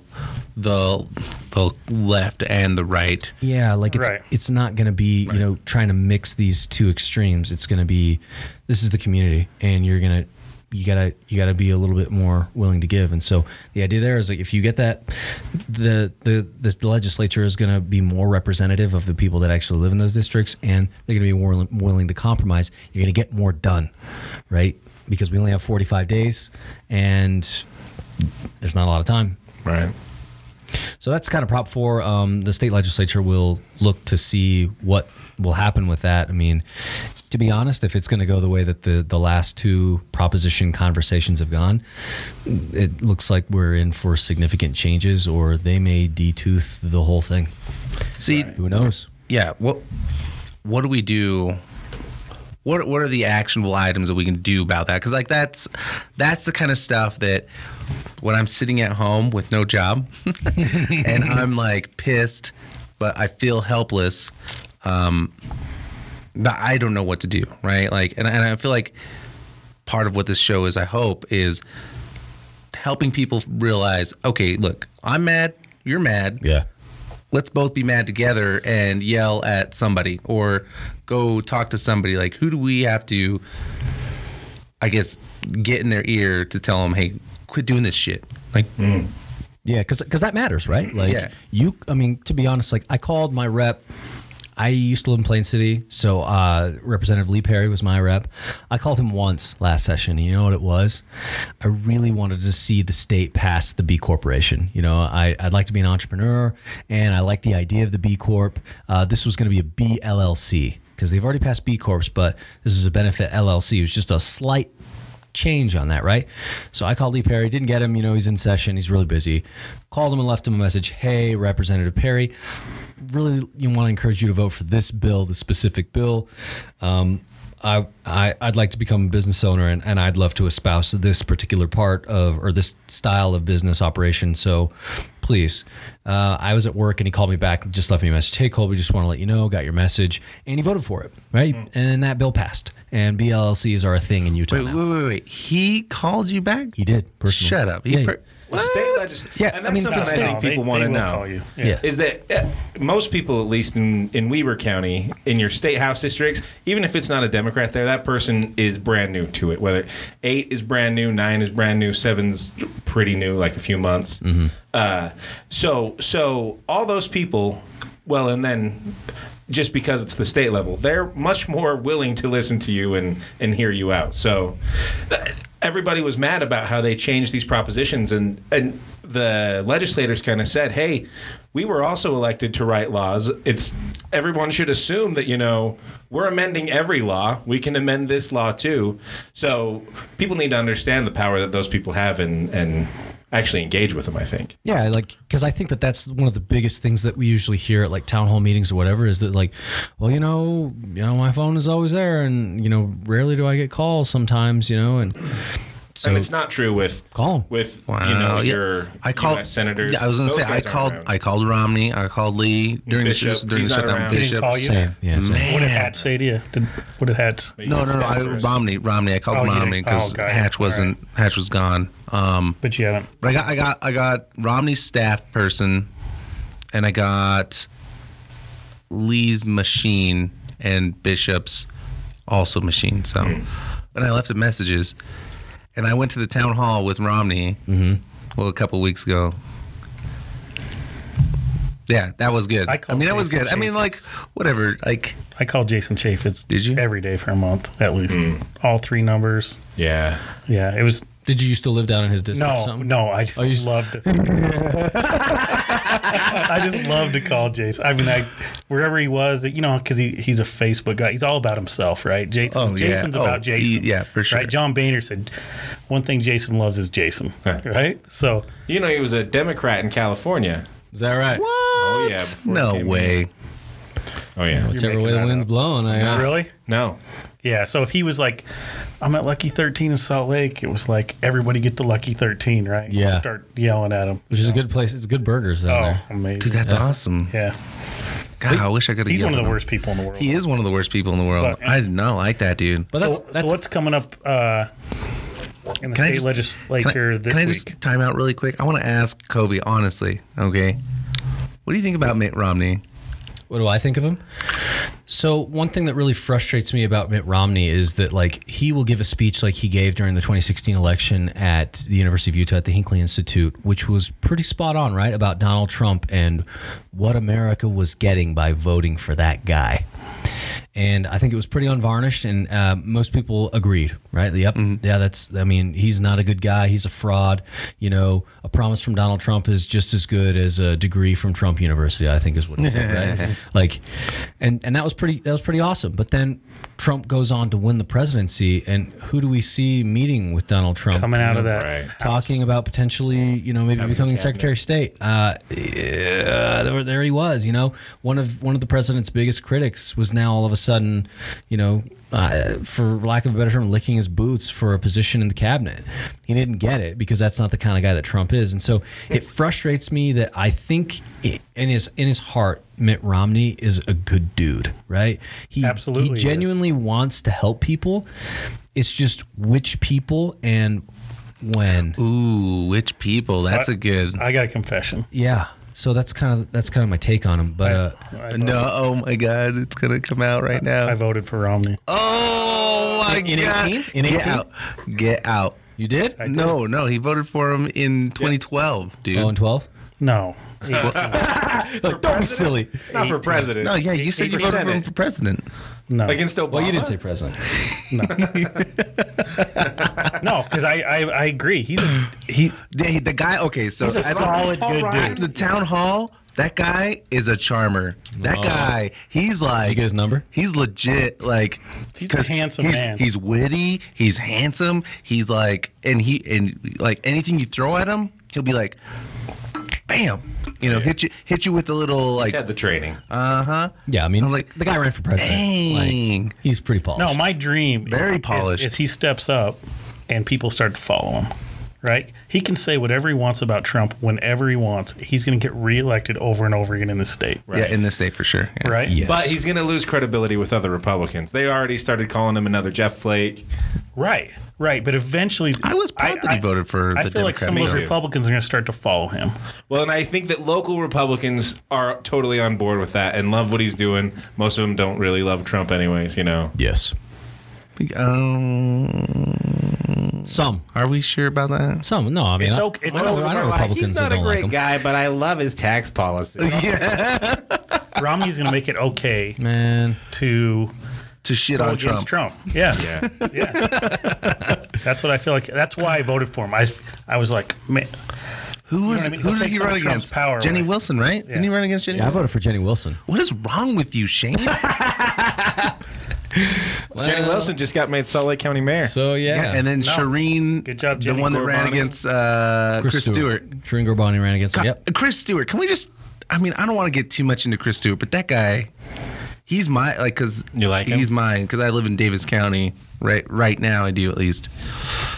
the the left and the right. Yeah, like it's Right. it's not going to be you know trying to mix these two extremes. It's going to be this is the community, and you're gonna you gotta you gotta be a little bit more willing to give. And so the idea there is like if you get that, the the the, the legislature is going to be more representative of the people that actually live in those districts, and they're going to be more willing, willing to compromise. You're going to get more done, right? Because we only have 45 days, and there's not a lot of time. Right. So that's kind of Prop 4. Um, the state legislature will look to see what will happen with that. I mean, to be honest, if it's going to go the way that the, the last two proposition conversations have gone, it looks like we're in for significant changes, or they may detooth the whole thing. See, Who knows? yeah. What what do we do? What what are the actionable items that we can do about that? Because like that's that's the kind of stuff that when I'm sitting at home with no job and I'm like pissed, but I feel helpless. Um, that I don't know what to do, right? Like, and, and I feel like part of what this show is, I hope, is helping people realize, okay, look, I'm mad, you're mad, Yeah. Let's both be mad together and yell at somebody or go talk to somebody like who do we have to i guess get in their ear to tell them hey quit doing this shit like mm. Yeah, because that matters, right? Like Yeah. you, I mean, to be honest, like I called my rep. I used to live in Plain City, so uh, Representative Lee Perry was my rep. I called him once last session. You know what it was? I really wanted to see the state pass the B corporation. You know, I, I'd like to be an entrepreneur, and I like the idea of the B Corp. Uh, this was going to be a B LLC because they've already passed B Corps, but this is a benefit LLC. It was just a slight change on that, right? So I called Lee Perry, didn't get him. You know, he's in session, he's really busy. Called him and left him a message. Hey, Representative Perry, really, you want to encourage you to vote for this bill, the specific bill. Um, I, I I'd like to become a business owner and, and I'd love to espouse this particular part of or this style of business operation. So please, uh, I was at work and he called me back just left me a message. Hey Colby, just want to let you know, got your message, and he voted for it, right? And that bill passed. And BLLCs are a thing in Utah wait now. wait wait wait he called you back He did personally. shut up he Yeah, per- The state legislature. Yeah, and I mean, something I think people want to know. you. Yeah. Is that uh, most people, at least in, in Weber County, in your state house districts, even if it's not a Democrat there, that person is brand new to it. Whether eight is brand new, nine is brand new, seven's pretty new, like a few months. Uh, so, so all those people, well, and then just because it's the state level, they're much more willing to listen to you and and hear you out. So everybody was mad about how they changed these propositions and and the legislators kind of said, "Hey, we were also elected to write laws. It's everyone should assume that, you know, we're amending every law. We can amend this law too." So people need to understand the power that those people have and and actually engage with them, I think. Yeah, like because I think that that's one of the biggest things that we usually hear at like town hall meetings or whatever is that like, well, you know, you know, my phone is always there, and you know, rarely do I get calls sometimes, you know, and so and it's not true with call 'em. with Wow, you know yeah. your I called US senators. Yeah, I was gonna Those say I called around. I called Romney, I called Lee during Bishop, the during he's the not shutdown. around. Bishop. call you? same, yeah, same. Man. What did Hatch say to you? Did, what did Hatch? No, no, no. I. Romney, Romney. I called Oh, Romney because oh. Hatch All wasn't. Hatch was gone. Um, But you haven't. but I got, I got, I got Romney's staff person, and I got Lee's machine and Bishop's also machine. So, and I left the messages, and I went to the town hall with Romney. Mm-hmm. Well, a couple weeks ago. Yeah, that was good. I I, mean, that was Jason good. I mean, like, Chaffetz. whatever. Like, I called Jason Chaffetz. Did you? Every day for a month, at least. Hmm. All three numbers. Yeah. Yeah, it was. Did you used to live down in his district? or No, something? no, I just Oh, you loved it. I just love to call Jason. I mean, I wherever he was, you know, because he, he's a Facebook guy. He's all about himself, right? Jason, Oh, yeah. Jason's Oh, about Jason. he- yeah, for sure. Right? John Boehner said one thing Jason loves is Jason, Huh. right? So You know, he was a Democrat in California. Is that right? What? Oh yeah. before no way. in. Oh yeah. Whichever way the wind's up. blowing, I guess. really, No. Yeah. So if he was like, I'm at Lucky 13 in Salt Lake, it was like everybody get to Lucky 13, right? Yeah. Start yelling at him. Which is a good place. It's good burgers down Oh, there. amazing. Dude, that's Yeah. awesome. yeah. God, I wish I could have. He's one of the worst people in the world. He is one of the worst people in the world. But- I did not like that dude. But so, that's so what's coming up uh, in the Can state just- legislature can I, this can I week? just time out really quick? I want to ask Colby honestly. Okay, what do you think about Mitt Romney? What do I think of him? So one thing that really frustrates me about Mitt Romney is that like he will give a speech like he gave during the 2016 election at the University of Utah at the Hinckley Institute, which was pretty spot on, right, about Donald Trump and what America was getting by voting for that guy. And I think it was pretty unvarnished, and uh, most people agreed, right? Yep, yeah, that's. I mean, he's not a good guy. He's a fraud. You know, a promise from Donald Trump is just as good as a degree from Trump University. I think is what he said, right? Like, and and that was pretty. That was pretty awesome. But then Trump goes on to win the presidency, and who do we see meeting with Donald Trump? Coming You out of that Right. house. talking about potentially, you know, maybe Having becoming cabinet. Secretary of State. Uh, yeah, there, there he was. You know, one of one of the president's biggest critics was now all of a sudden, you know, uh, for lack of a better term, licking his boots for a position in the cabinet. He didn't get it because that's not the kind of guy that Trump is, and so it frustrates me that I think in his in his heart. Mitt Romney is a good dude, right? He Absolutely he is. genuinely wants to help people. It's just which people and when. Ooh, which people? That's I- a good. I got a confession. Yeah. So that's kind of that's kind of my take on him. But uh, I, I, no, oh my God, it's gonna come out right now. I voted for Romney. oh my In God! 18? In Get 18? out! Get out! you did? Did. No, no, he voted for him in 2012, dude. Oh, and twelve. No. Like, don't be silly. Not for president. no, yeah, you said you for voted for him for president. No. Against Obama. Well, you didn't say president. no, no, because I, I I agree. He's a he. Yeah, the guy. Okay, so He's a I don't- solid good At dude. the town hall, that guy is a charmer. That Oh. guy, he's like you get his number? He's legit, like He's a 'cause handsome he's, man. He's witty. He's handsome. He's like, and he and like anything you throw at him, he'll be like, bam, you know, hit you, hit you with a little He's like, had the training. uh huh. Yeah, I mean, I was like, the guy ran for president. dang. Like, he's pretty polished. No, my dream Very is- polished. Is, he steps up and people start to follow him. Right? He can say whatever he wants about Trump whenever he wants. He's going to get reelected over and over again in the state. Yeah, in this state for sure. Yeah. Right? Yes. But he's going to lose credibility with other Republicans. They already started calling him another Jeff Flake. Right, right. But eventually, I was proud that he voted for I the feel like some of Democratic those Republicans are going to start to follow him. Well, and I think that local Republicans are totally on board with that and love what he's doing. Most of them don't really love Trump, anyways. You know. Yes. Um, Some. are we sure about that? Some. No, I mean, It's I, okay- it's I know, okay. I know Republicans he's that not a don't great like him. guy, but I love his tax policy. Yeah, Romney's going to make it okay Man, to To shit go on against Trump. Trump. Yeah, yeah. yeah. that's what I feel like. That's why I voted for him. I, I was like, man, Who was what I mean? who He'll did take he some run of Trump's against? power Jenny away. Wilson, right? Didn't he run against Jenny? yeah, I Wilson? voted for Jenny Wilson. What is wrong with you, Shane? Jenny Wilson just got made Salt Lake County mayor. So yeah, Yeah, and then No. Shireen, Good job, the Jenny one that ran Ghorbani. against uh, Chris, Stewart. Shireen Ghorbani ran against him. God, Yep. Chris Stewart. Can we just? I mean, I don't want to get too much into Chris Stewart, but that guy, he's my like because You like him? he's mine because I live in Davis County right right now. I do at least.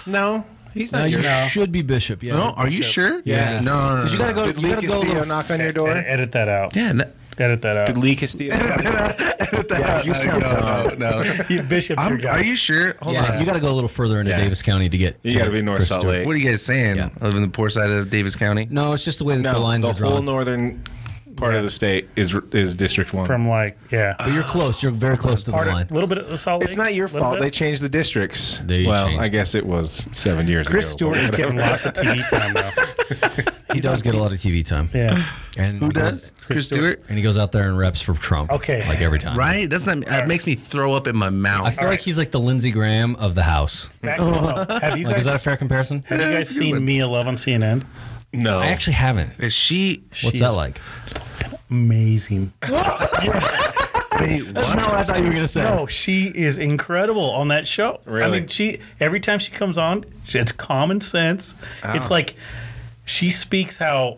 no, he's No, not you your. should be bishop. Yeah. No, are you sure? Yeah. No, no, no. Because you gotta go. Did You gotta go. a Castillo little- knock on your door? edit, edit that out. Yeah. No, Edit that out. Did Lee Castillo? yeah, you sound no, no. He- Bishop's your I'm, guy. are you sure? Hold Yeah, on. you got to go a little further into Yeah. Davis County to get. You to got to be North Chris Salt Stewart. Lake. what are you guys saying? Yeah. I live in the poor side of Davis County. No, it's just the way that No, the lines the are whole drawn. northern part of the state is is District One. From like, yeah. but you're close. You're very close to the Part line. a little bit of the Salt Lake. it's not your fault. bit. They changed the districts. They well, I guess it was seven years Chris ago. Chris Stewart is getting lots of TV time now. he does get a lot of TV time. Yeah. And Who does? goes- Chris Stewart. And he goes out there and reps for Trump. Okay. Like every time. Right? Doesn't that, that makes me throw up in my mouth? I feel like he's like the Lindsey Graham of the House. Back- have you Like, guys is that a fair comparison? have you guys seen Mia Love on CNN? No, I actually haven't. Is she? What's She's that like? Amazing. Wait, what? what I thought you were gonna say. No, she is incredible on that show. Really? I mean, she every time she comes on, she- it's common sense. It's ah. like she speaks how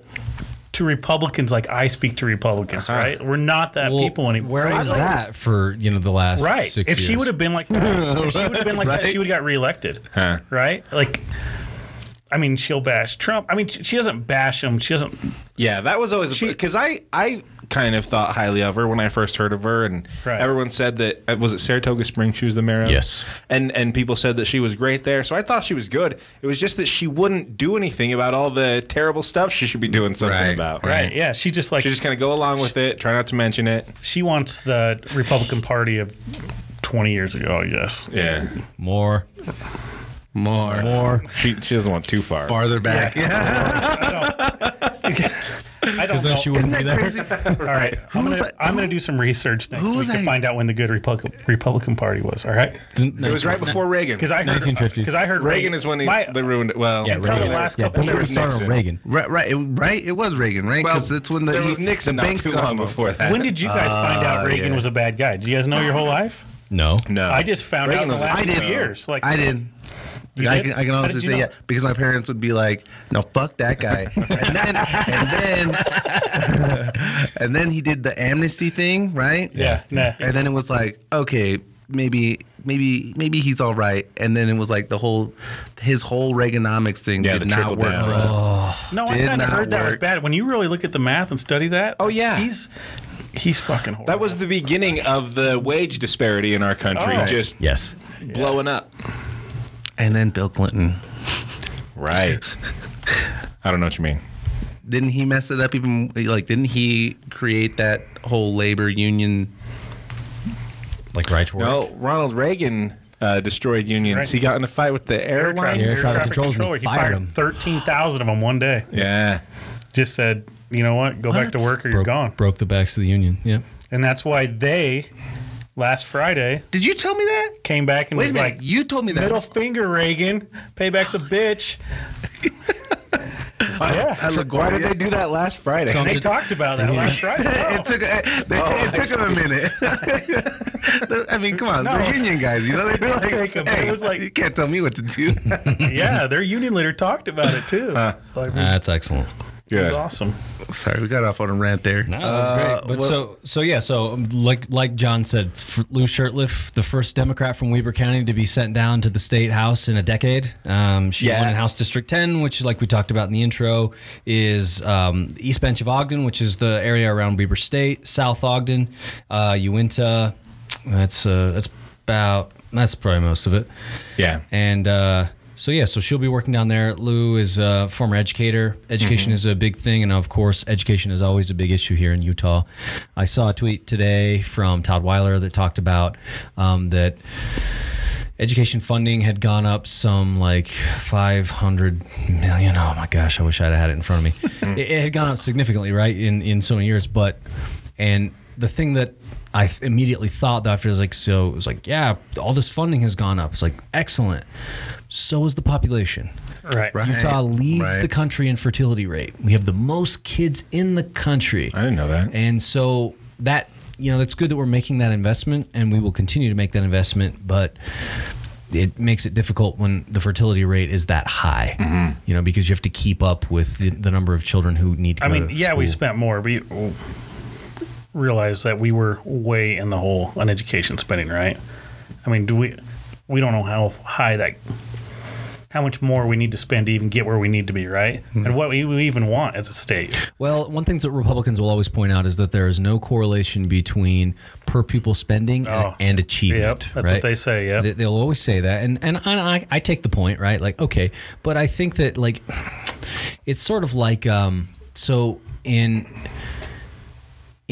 to Republicans like I speak to Republicans, uh-huh. right? We're not that Well, people anymore. Where right? was that for you know the last Right. six if years? she would have been like that, if she would have been like that, she would have got reelected. Huh. Right? Like I mean, she'll bash Trump. I mean, she, she doesn't bash him. She doesn't. Yeah, that was always because I I kind of thought highly of her when I first heard of her, and Right. everyone said that uh, was it Saratoga Springs she was the mayor of. Yes. and and people said that she was great there, so I thought she was good. It was just that she wouldn't do anything about all the terrible stuff she should be doing something Right, about. Right? Yeah. She just like She just kind of go along with it, try not to mention it. she wants the Republican Party of twenty years ago. I guess. Yeah, more, More. more. she she doesn't want too far. Farther back. Yeah. I don't Because then know. she wouldn't be there. All right, I'm gonna I'm gonna do some research next week to find out when the good Republican Republican Party was. All right, It was right before Reagan. because I heard 1950s. Because I heard Reagan is when he, my, they ruined it. Well, Yeah, Until the last yeah, couple don't get me years, started on Nixon. Reagan. Right, right, it, right. It was Reagan, right? well, Because that's when the there was Nixon the not banks too got long before that. When did you guys find out Uh, Reagan yeah. was a bad guy? Did you guys know your whole life? No. No, I just found Reagan out in the was- last I did. few years. Like I did. You I did? can, I can honestly say know? yeah, because my parents would be like, "No, fuck that guy," and then and then and then he did the amnesty thing, right? Yeah, nah. And then it was like, okay, maybe maybe maybe he's all right. And then it was like the whole his whole Reaganomics thing Yeah, did not work down. for us. Oh. No, I Did kind of not heard that was bad. When you really look at the math and study that, Oh, yeah. he's he's fucking horrible. That was the beginning of the wage disparity in our country, Oh. just Yes. blowing up. And then Bill Clinton. Right. I don't know what you mean. Didn't he mess it up even like didn't he create that whole labor union Like right to work. No, Ronald Reagan uh, destroyed unions. Right. He got in a fight with the air airline. traffic, Air air traffic traffic controls and controller. He fired fired him. thirteen thousand of them one day. Yeah. Just said, you know what? Go back to work or you're gone. broke the backs of the union. Yeah. And that's why they last Friday Did you tell me that? came back and Wait a was minute, like, you told me that. middle finger, Reagan. Payback's a bitch. yeah. At Why did they do that last Friday? Trump They did- talked about that last Friday. It took a, they, Oh, it took them a minute. I mean, come on, No. they're union guys. You know, they're like, Take 'em. hey, It was like- you can't tell me what to do. yeah, their union leader talked about it too. Like, That's excellent. It was awesome. Sorry, we got off on a rant there. No, that's Uh, great. But so, so yeah, so um, like like John said, F- Lou Shurtliff, the first Democrat from Weber County to be sent down to the state house in a decade. Um, she Yeah. won in House District 10, which, like we talked about in the intro, is um, the East Bench of Ogden, which is the area around Weber State, South Ogden, uh, Uintah. That's uh, that's about that's probably most of it. Yeah. And uh, so yeah, so she'll be working down there. Lou is a former educator. Education is a big thing, and of course, education is always a big issue here in Utah. I saw a tweet today from Todd Weiler that talked about um, that education funding had gone up some like 500 million. Oh my gosh, I wish I'd had it in front of me. it, it had gone up significantly, right, in in so many years. But and the thing that I th- immediately thought that after was like, so it was like, yeah, all this funding has gone up. It's like excellent. So is the population. Right. Right. Utah leads right. the country in fertility rate. We have the most kids in the country. I didn't know that. And so that you know that's good that we're making that investment, and we will continue to make that investment. But it makes it difficult when the fertility rate is that high. Mm-hmm. You know, because you have to keep up with the, the number of children who need to I mean, to yeah, we spent more. We realized that we were way in the hole on education spending, right? I mean, do we? We don't know how high that, how much more we need to spend to even get where we need to be, right? Hmm. And what we, we even want as a state. Well, one thing that Republicans will always point out is that there is no correlation between per pupil spending and, Oh. and achievement. Yep, that's right? what they say. Yeah, They, they'll always say that, and and I, I take the point, right? Like, okay, but I think that like it's sort of like um, so in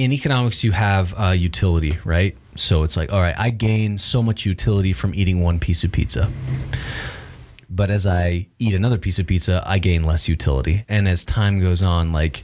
in economics you have uh, utility, right? So it's like, all right, I gain so much utility from eating one piece of pizza. But as I eat another piece of pizza, I gain less utility. And as time goes on, like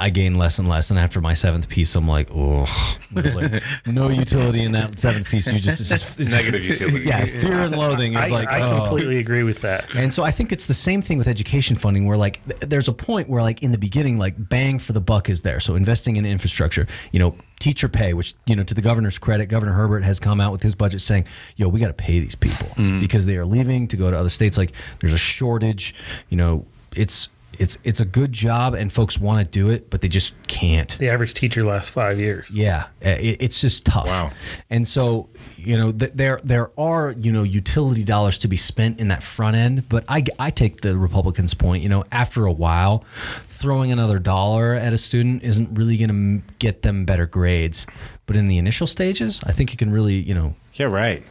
I gain less and less. And after my seventh piece, I'm like, oh, like no utility in that seventh piece. You just, it's just it's Negative just, utility. Yeah, fear and loathing. I, like, I oh. completely agree with that. And so I think it's the same thing with education funding where like th- there's a point where like in the beginning like bang for the buck is there. So investing in infrastructure, you know, teacher pay, which you know to the governor's credit, Governor Herbert has come out with his budget saying, "Yo, we got to pay these people mm. because they are leaving to go to other states like there's a shortage, you know, it's it's it's a good job and folks want to do it, but they just can't. The average teacher lasts five years. Yeah, it, it's just tough. Wow. And so, you know, th- there there are you know utility dollars to be spent in that front end, but I I take the Republicans' point. You know, after a while, throwing another dollar at a student isn't really going to get them better grades. But in the initial stages, I think it can really, you know, Yeah, right.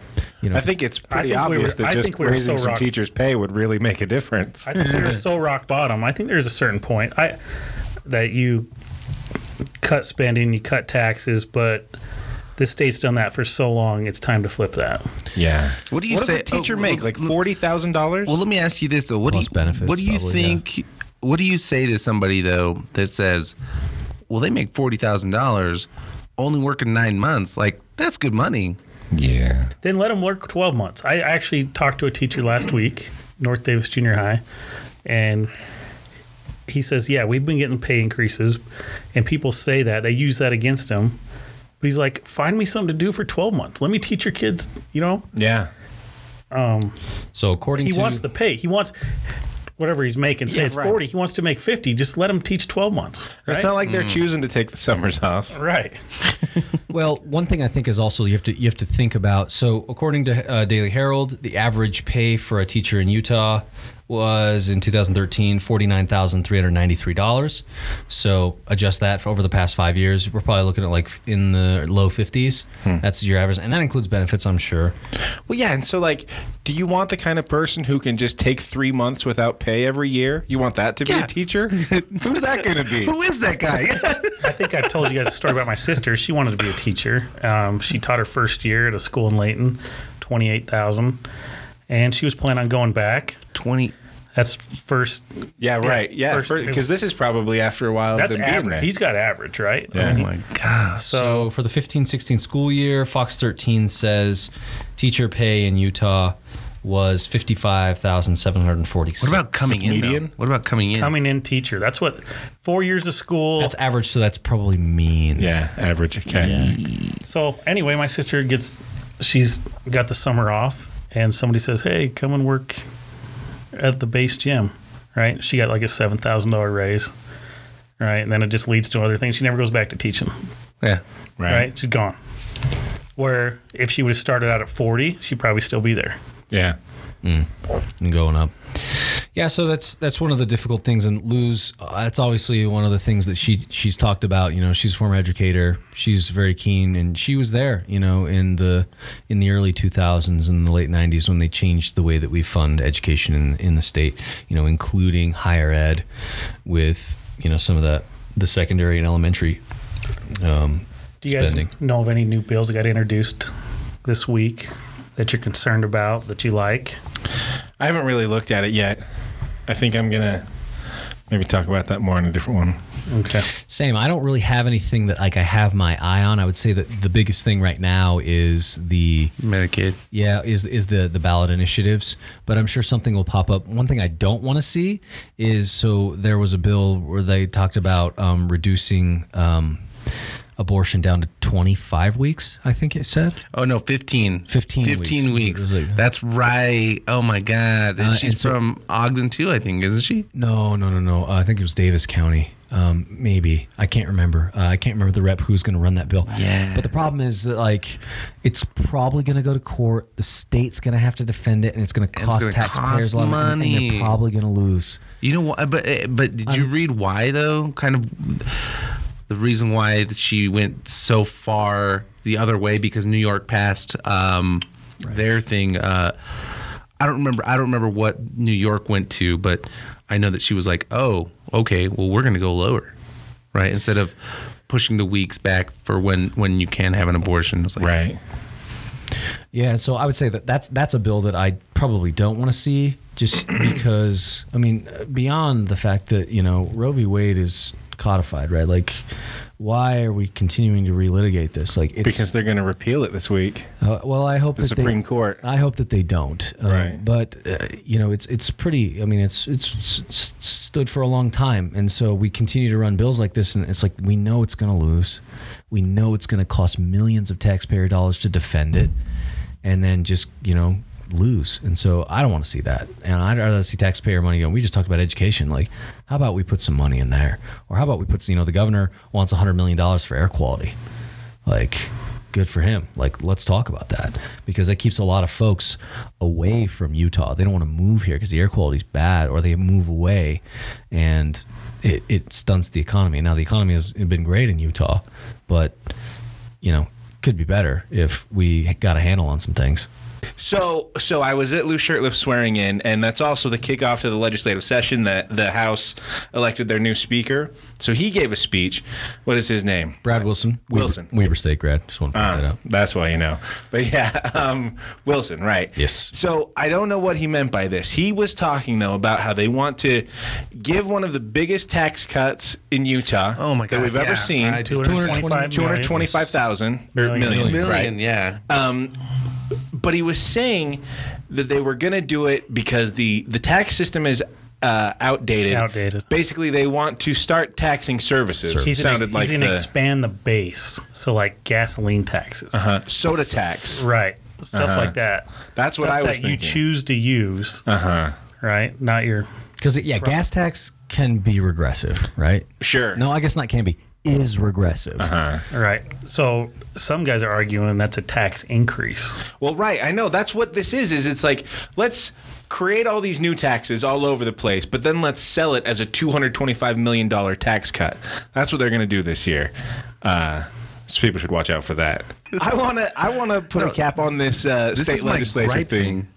You know, I think it's pretty think we obvious were- that just we raising so some rock- teachers' pay would really make a difference. I think we were so rock bottom. I think there's a certain point I that you cut spending, you cut taxes, but the state's done that for so long. It's time to flip that. Yeah. What do you what say- Does a teacher oh, make like forty thousand dollars? Well, let me ask you this though. What Plus do you, benefits, What do you probably, yeah. think? What do you say to somebody though that says, "Well, they make forty thousand dollars, only working nine months. Like that's good money." Yeah. Then let them work 12 months. I actually talked to a teacher last week, North Davis Junior High, and he says, "Yeah, we've been getting pay increases, and people say that they use that against him." But he's like, "Find me something to do for 12 months. Let me teach your kids." You know, Yeah. Um, so according he to wants the pay. He wants whatever he's making. Say Yeah, it's right. 40. He wants to make 50. Just let him teach 12 months. It's not like they're choosing to take the summers off. right. Well, one thing I think is also you have to you have to think about. So, according to uh, Daily Herald, the average pay for a teacher in Utah was in 2013 $49,393. So, adjust that for over the past 5 years, we're probably looking at like in the low 50s. That's your average and that includes benefits, I'm sure. Well, yeah, and so like, do you want the kind of person who can just take three months without pay every year? You want that to be Yeah. a teacher? Who's that going to be? Who is that guy? I think I've told you guys a story about my sister. She wanted to be a teacher. Um, she taught her first year at a school in Layton, 28,000. And she was planning on going back. Twenty. That's first. Yeah, right. Yeah, first- because this is probably after a while. That's them being average. He's got average, right? Yeah. I Oh my gosh. So, So, for the 15-16 school year, Fox 13 says teacher pay in Utah was 55,746. What about coming in? median? though? What about coming in? coming in teacher. That's what four years of school. That's average, so that's probably mean. yeah, average. Okay. So anyway, my sister gets she's got the summer off and somebody says, "Hey, come and work at the base gym." Right? She got like a $7,000 raise. Right? And then it just leads to other things. She never goes back to teaching. Yeah. Right. Right? She's gone. Where if she would have started out at 40, she'd probably still be there. Yeah. Mm. and going up. Yeah, Yeah, so that's that's one of the difficult things, and Lou's uh, that's obviously one of the things that she she's talked about. You know, she's a former educator. She's very keen, and she was there. You know, in the in the early 2000s and the late 90s when they changed the way that we fund education in in the state. You know, including higher ed, with you know some of the the secondary and elementary um, Do you guys know of any new bills that got introduced this week that you're concerned about that you like? I haven't really looked at it yet. I think I'm gonna maybe talk about that more in a different one. Okay. Same. I don't really have anything that like I have my eye on. I would say that the biggest thing right now is the Medicaid. Yeah, is is the the ballot initiatives, but I'm sure something will pop up. One thing I don't want to see is so there was a bill where they talked about um, reducing um, abortion down to 25 weeks. I think it said. Oh no, 15. 15 15 weeks. weeks. That's right. Oh my God. Uh, She's and so- from Ogden too, I think, isn't she? No, no, no, no. Uh, I think it was Davis County. Um, maybe I can't remember. Uh, I can't remember the rep who's going to run that bill. Yeah. But the problem is that like it's probably going to go to court. The state's going to have to defend it, and it's going to cost taxpayers a lot of money. And money. they're probably going to lose. You know what? But uh, but did you read why though? Kind of the reason why she went so far the other way because New York passed um, their thing. Uh, I don't remember. I don't remember what New York went to, but I know that she was like, "Oh, okay. Well, we're going to go lower, right? Instead of pushing the weeks back for when when you can have an abortion." Like, Right. Yeah, so I would say that that's that's a bill that I probably don't want to see, just because I mean, beyond the fact that you know Roe v. Wade is codified, right? Like, why are we continuing to relitigate this? Like, it's, Because they're gonna repeal it this week. uh, well, I hope The Supreme they, Court. I hope that they don't. Uh, Right. But uh, you know, it's it's pretty. I mean, it's it's s- s- stood for a long time, and so we continue to run bills like this, and it's like we know it's going to lose. We know it's going to cost millions of taxpayer dollars to defend it, and then just you know lose. And so I don't want to see that, and I'd rather see taxpayer money going. We just talked about education. Like, how about we put some money in there, or how about we put you know the governor wants a hundred million dollars for air quality like good for him like let's talk about that because that keeps a lot of folks away from utah they don't want to move here because the air quality is bad or they move away and it, it stunts the economy now the economy has been great in utah but you know could be better if we got a handle on some things So, so I was at Lou Shurtliff swearing in, and that's also the kickoff to the legislative session. That the House elected their new speaker. So he gave a speech. What is his name? brad wilson Weber- Wilson. weber state grad just want to point that Uh, out that's why you know. But yeah, um, Wilson, right? Yes. So I don't know what he meant by this. He was talking though about how they want to give one of the biggest tax cuts in Utah. Oh my that God, we've yeah. ever seen. I did- 225 million. 225,000 or Million. million, Million, right? yeah. But he was saying that they were going to do it because the the tax system is uh, outdated. Outdated. Basically, they want to start taxing services. He's gonna, Sounded like he's gonna the expand the base, so like gasoline taxes, uh, soda tax. right? Stuff Uh-huh. like that. That's what Stuff I was that you thinking. choose to use, Uh huh. right? Not your because yeah gas tax can be regressive right Sure. no i guess not can be is regressive right. So some guys are arguing that's a tax increase. Well, right. I know that's what this is. Is it's like let's create all these new taxes all over the place, but then let's sell it as a two hundred twenty-five million dollar tax cut. That's what they're going to do this year. Uh, so people should watch out for that. I want to. I want to put a cap on this, uh, This state is legislature gripe thing.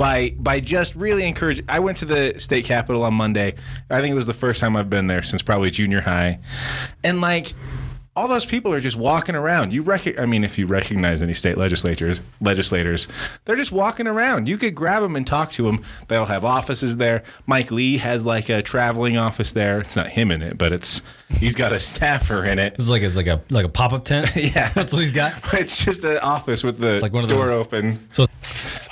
By, by just really encouraging. I went to the state capitol on Monday. I think it was the first time I've been there since probably junior high, and like all those people are just walking around. You rec- I mean, if you recognize any state legislators, legislators, they're just walking around. You could grab them and talk to them. They'll have offices there. Mike Lee has like a traveling office there. It's not him in it, but it's he's got a staffer in it. Is like it's like a like a pop up tent. Yeah. that's what he's got. It's just an office with the like one of door those- open. So,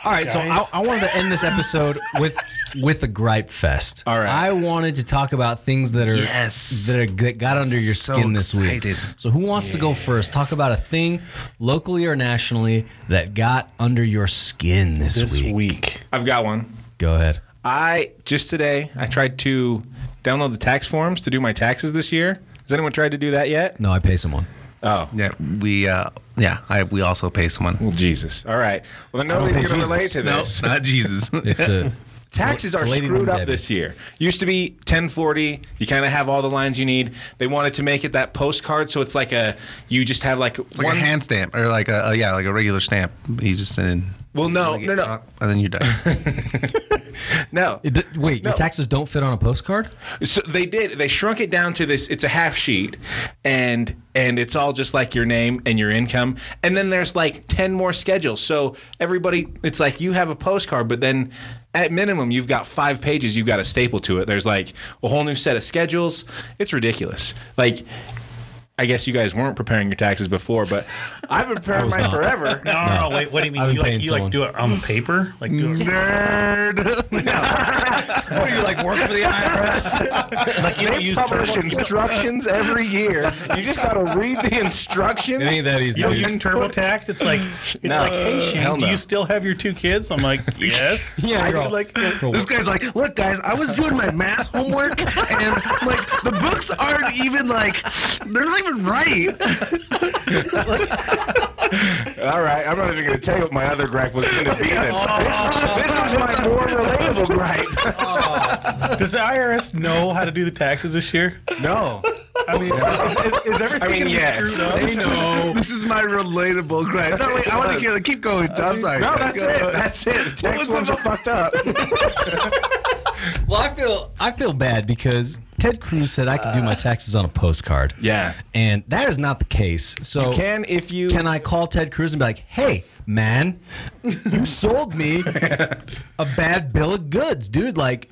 all right. So I, I wanted to end this episode with with a gripe fest. All right. I wanted to talk about things that are Yes. that, are, that got under your So skin this week. So who wants to go first? Talk about a thing locally or nationally that got under your skin this, week. This week. week. I've got one. Go ahead. I just today I tried to download the tax forms to do my taxes this year. Has anyone tried to do that yet? No, I pay someone. Oh, Yeah, we uh yeah, I we also pay someone. well, Jesus. All right. Well, then don't nobody's pay going to Jesus. relate to No, this. not Jesus. It's a Taxes It's are a lady screwed named up Debbie. this year. Used to be 1040. You kind of have all the lines you need. They wanted to make it that postcard, so it's like a you just have like It's like a hand stamp or like a, uh, yeah, like a regular stamp. You just send in. Well, no, like no, it, no, uh, And then you're done. no. It wait, No. your taxes don't fit on a postcard? So they did. They shrunk it down to this. It's a half sheet, and and it's all just like your name and your income. And then there's like ten more schedules. So everybody, it's like you have a postcard, but then at minimum you've got five pages. You've got a staple to it. There's like a whole new set of schedules. It's ridiculous. Like. I guess you guys weren't preparing your taxes before, but I've been preparing was mine not. forever. No, no, no. Wait, what do you mean? I've You like you like do it on the paper? Like do it. Nerd. What, you like work for the IRS? Like you don't They use publish Turbo, instructions every year. You just got to read the instructions. it ain't that easy. you don't use TurboTax. It's like it's No. like, hey Hell Shane, do you still have your two kids? I'm like, yes. Yeah, I do all- like. Uh, this guy's like, look, guys, I was doing my math homework, and like the books aren't even like they're not even right. All right, I'm not even going to tell you what my other gripe was going to be. This, this is my more relatable gripe. Oh. Does the IRS know how to do the taxes this year? No, I mean, is, is, is everything I mean yes, screwed up? they know. This is my relatable gripe. No, wait, I want to keep, keep going. I'm sorry. No, that's it. That's it. The tax ones the- are fucked up. Well, I feel I feel bad because Ted Cruz said I could do my uh. taxes on a postcard. Yeah. And that is not the case. So You Can if you Can I call Ted Cruz and be like, "Hey, man, you sold me a bad bill of goods, dude. Like,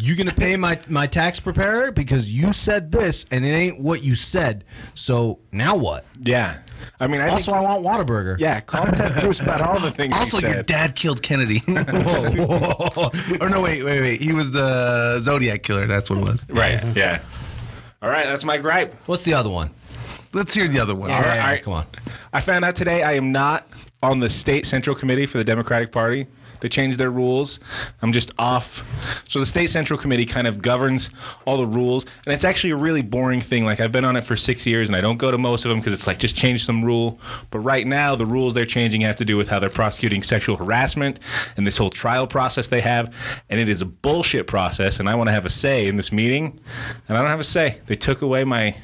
you gonna pay my my tax preparer because you said this and it ain't what you said. So now what? Yeah, I mean, I Also, think, I want Whataburger. yeah. Call Ted Cruz about all the things. Also, he your dad killed Kennedy. whoa, whoa. or no, wait, wait, wait. He was the Zodiac killer. That's what it was. Right. Yeah. All right, that's my gripe. What's the other one? Let's hear the other one. All right, Yeah, all right. come on. I found out today I am not on the state central committee for the Democratic Party. They changed their rules. I'm just off. So the state central committee kind of governs all the rules, and it's actually a really boring thing. Like I've been on it for six years, and I don't go to most of them because it's like just change some rule. But right now, the rules they're changing have to do with how they're prosecuting sexual harassment and this whole trial process they have, and it is a bullshit process. And I want to have a say in this meeting, and I don't have a say. They took away my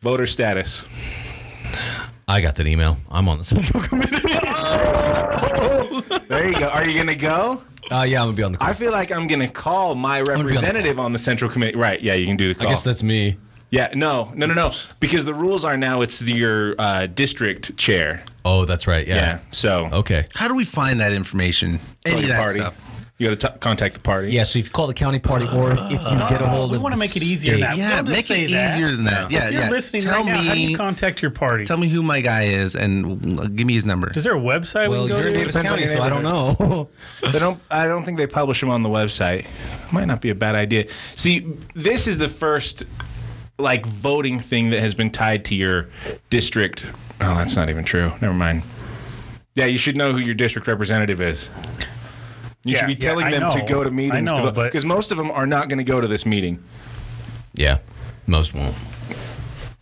voter status. I got that email. I'm on the central committee. There you go. Are you gonna go? Uh, yeah, I'm gonna be on the. I feel like I'm gonna call my be on the representative on the central committee. Right? Yeah, you can do the call. I guess that's me. yeah. No, no, no, no. Because the rules are now it's your uh, district chair. Oh, that's right. Yeah. Yeah. So Okay. How do we find that information? call Any of that party. stuff. You got to contact the party. Yeah. So if you call the county party, or if you get a hold of, we wanna make it easier state- now. Yeah, Don't make say it that. easier than that. Yeah, if you're yeah. listening tell right now, me, how do you contact your party? tell me who my guy is and give me his number. Is there a website Well, we can you're in to? Davis County, so I don't know. They don't. I don't think they publish them on the website. Might not be a bad idea. See, this is the first like voting thing that has been tied to your district. Oh, that's not even true. Never mind. Yeah, you should know who your district representative is. You Yeah, should be telling I them to go to I meetings know, to vote but- because most of them are not going to go to this meeting. yeah, most won't.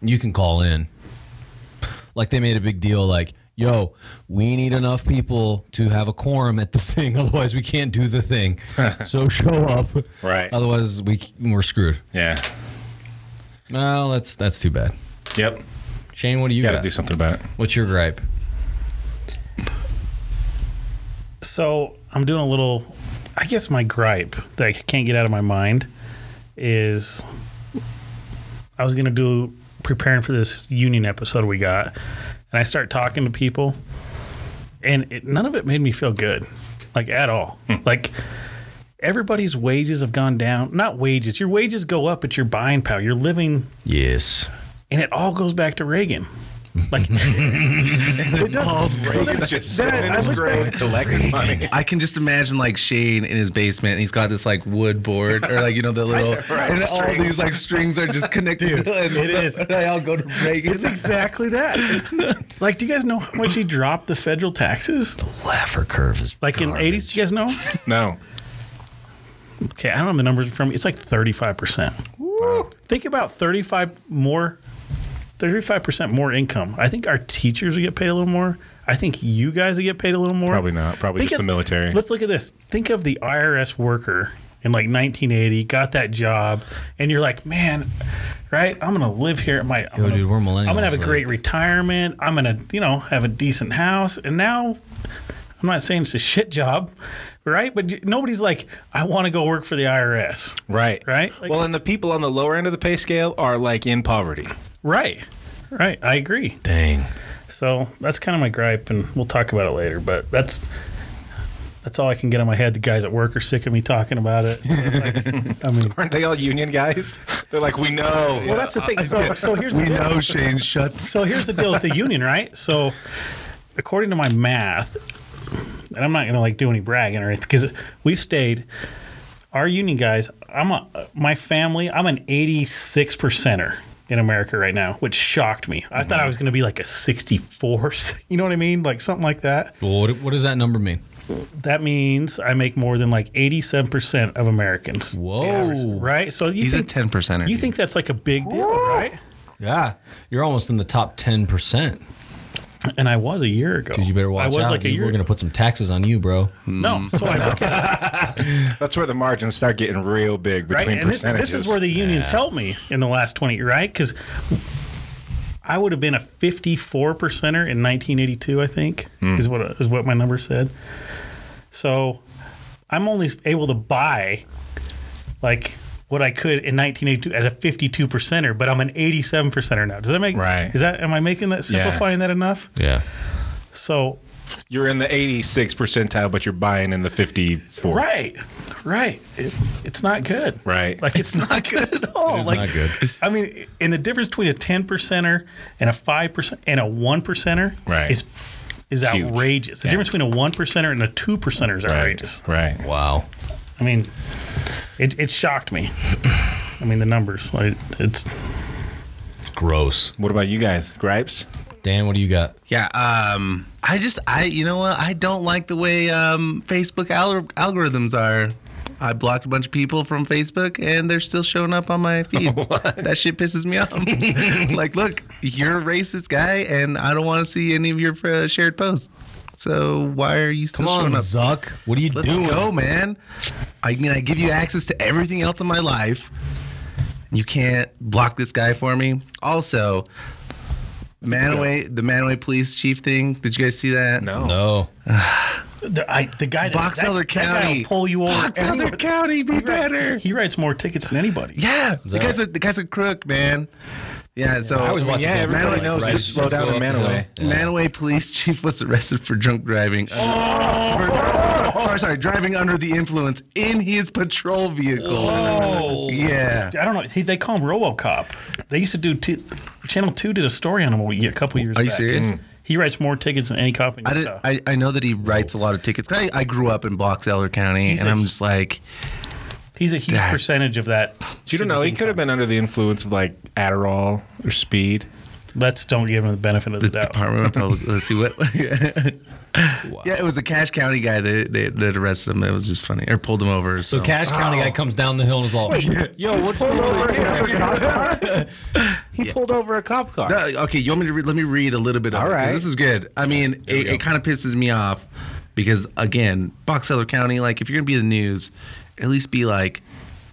You can call in. Like they made a big deal. Like, yo, we need enough people to have a quorum at this thing. Otherwise, we can't do the thing. so show up. Right. Otherwise, we we're screwed. Yeah. Well, that's that's too bad. Yep. Shane, what do you Got to got? do something about it. What's your gripe? So I'm doing a little. I guess my gripe that I can't get out of my mind is I was gonna do preparing for this union episode we got, and I start talking to people, and it, none of it made me feel good, like at all. Hmm. Like everybody's wages have gone down. Not wages. Your wages go up, but your buying power, you're living, Yes. and it all goes back to Reagan. Like it does. It's just Then I- sitting in I his look grave collecting money. I can just imagine like Shane in his basement, and he's got this like wood board, or like you know the little, Right, and all these like strings are just connected. and it is. They all go to Reagan. It's exactly that. like, do you guys know how much he dropped the federal taxes? The Laffer curve is Like in eighties, do you guys know? No. Okay, I don't know the numbers from. It's like thirty five percent. Think about thirty five more thirty-five percent more income. I think our teachers will get paid a little more. I think you guys will get paid a little more. Probably not. Probably Think just of- the military. Let's look at this. Think of the IRS worker in like 1980, got that job, and you're like, man, right? I'm gonna live here. My, I'm Yo, gonna, dude, we're millennials. I'm gonna have a like- great retirement. I'm gonna, you know, have a decent house. And now, I'm not saying it's a shit job, right? But nobody's like, I want to go work for the IRS, Right. Right? Like- well, and the people on the lower end of the pay scale are like in poverty. Right? Right. I agree. Dang. So that's kind of my gripe, and we'll talk about it later. But that's that's all I can get in my head. The guys at work are sick of me talking about it. Like, I mean, Aren't they all union guys? They're like, we know. well, that's the thing. So, so here's the We deal. know Shane. Shut. So here's the deal with the union, right? So according to my math, and I'm not gonna like do any bragging or anything because we've stayed. Our union guys, I'm a my family. I'm an 86 percenter in America right now, which shocked me. I thought I was gonna be like a 64. You know what I mean? Like something like that. Well, what, what does that number mean? That means I make more than like 87 percent of Americans. Whoa. Right? So you He's a think ten percenter. you think that's like a big deal, right? Yeah, you're almost in the top ten percent. And I was a year ago. Dude, you better watch I was out. like a year We're gonna put some taxes on you, bro. no, mm. so I look at That's where the margins start getting real big right? between And this, percentages. this is where the unions helped me in the last 20, right? Because I would have been a 54 percenter in 1982, I think, hmm. is what is what my number said. So I'm only able to buy like what I could in 1982 as a 52 percenter, but I'm an 87 percenter now. Does that make Right. Is that am I making that Yeah. simplifying that enough? Yeah. So You're in the 86 percentile, but you're buying in the 54. right, right, it, it's not good. Right. Like it's not good at all. It's like not good. I mean, and the difference between a ten percenter and a five percent and a one percenter Right. is is Huge. outrageous. The Yeah. difference between a one percenter and a two percenter is outrageous. Right. Right. Wow. I mean, it it shocked me. I mean, the numbers. Like it's It's gross. What about you guys? Gripes? Dan, what do you got? Yeah. Um. I just. I. You know what? I don't like the way um Facebook al- algorithms are. I blocked a bunch of people from Facebook, and they're still showing up on my feed. that shit pisses me off. like, look, you're a racist guy, and I don't want to see any of your uh, shared posts. So why are you still Come on, showing up? Zuck. What are you Let's doing? go, man. I mean, I give you access to everything else in my life. You can't block this guy for me. Also, Mantua, the Mantua police chief thing. Did you guys see that? No. No. the I, the guy that Box that, Elder that guy will County. pull you over. Box Elder anywhere. County, be He writes- better. He writes more tickets than anybody. Yeah, the guy's a the guy's a crook, man. Yeah, so I was watching. yeah, Bill everybody Burr, knows right? just slow down in up the Mantua. Yeah. Mantua police chief was arrested for drunk driving. Oh. sorry, sorry, driving under the influence in his patrol vehicle. Oh. Yeah. I don't know. He, they call him RoboCop. They used to do t- Channel Two did a story on him a, a couple years. Are you back. serious? He writes more tickets than any cop in I, did, Utah. I I know that he writes a lot of tickets. I, I grew up in Box Elder County, He's and a- I'm just like, He's a huge That- percentage of that. You don't know. He could have been under the influence of like Adderall or speed. Let's don't give him the benefit of the, the doubt. Department of Public. Let's see what. Yeah, it was a Cache County guy that, that that arrested him. It was just funny, or pulled him over. So So, Cache County guy comes down the hill and is all, "Yo, what's going on?" He pulled over a cop car. No, okay, you want me to read? Let me read a little bit. Of All it, 'cause right. this is good. I mean, it, go. it kind of pisses me off because again, Box Elder County. Like, if you're gonna be in the news, at least be like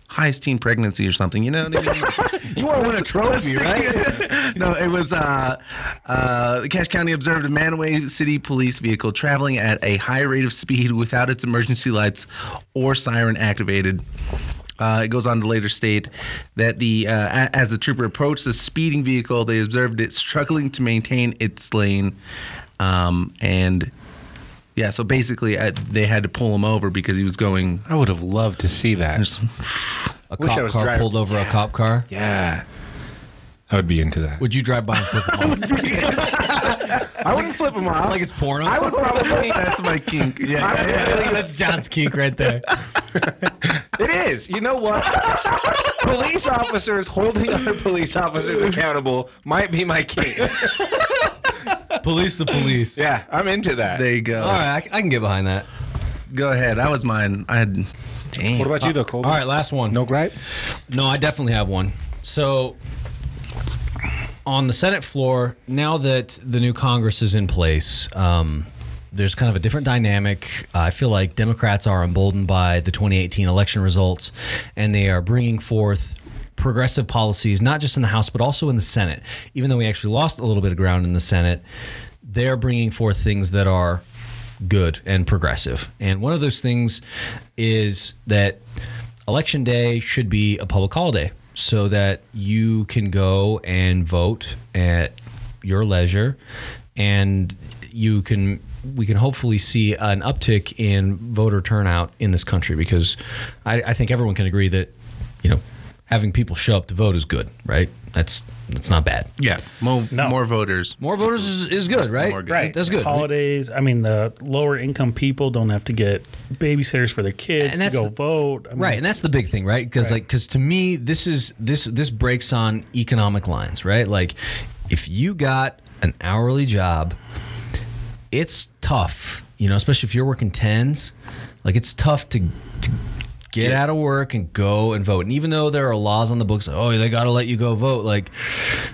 highest teen pregnancy or something. You know what I mean? You want to win a trophy, right? no, it was uh, uh, the Cache County observed a Mantua City police vehicle traveling at a high rate of speed without its emergency lights or siren activated. Uh, it goes on to later state that the uh, a- as the trooper approached the speeding vehicle, they observed it struggling to maintain its lane, um, and yeah, so basically uh, they had to pull him over because he was going. I would have loved to see that. A Wish I cop was car driving- pulled over a cop car. Yeah. I would be into that. Would you drive by and flip him off? I wouldn't flip him off. like it's porno? I would probably. That's my kink. Yeah, yeah, That's John's kink right there. It is. You know what? police officers holding other police officers accountable might be my kink. Police the police. Yeah, I'm into that. there you go. All right, I, I can get behind that. Go ahead. That was mine. I had. Damn. What about you though, Colby? All right, last one. No gripe? No, I definitely have one. So on the Senate floor, now that the new Congress is in place, um, there's kind of a different dynamic. I feel like Democrats are emboldened by the 2018 election results, and they are bringing forth progressive policies, not just in the House, but also in the Senate. Even though we actually lost a little bit of ground in the Senate, they're bringing forth things that are good and progressive. And one of those things is that election day should be a public holiday so that you can go and vote at your leisure and you can we can hopefully see an uptick in voter turnout in this country because I, I think everyone can agree that you know having people show up to vote is good right that's that's not bad Yeah, more, No. more voters. more voters is, is good right More good. Right. that's good Holidays. I mean, the lower income people don't have to get babysitters for their kids And to go the- vote. I mean, right and that's the big thing right because Right. like because to me this is this this breaks on economic lines right like if you got an hourly job it's tough you know especially if you're working tens like it's tough to, to get out of work and go and vote and even though there are laws on the books oh they got to let you go vote like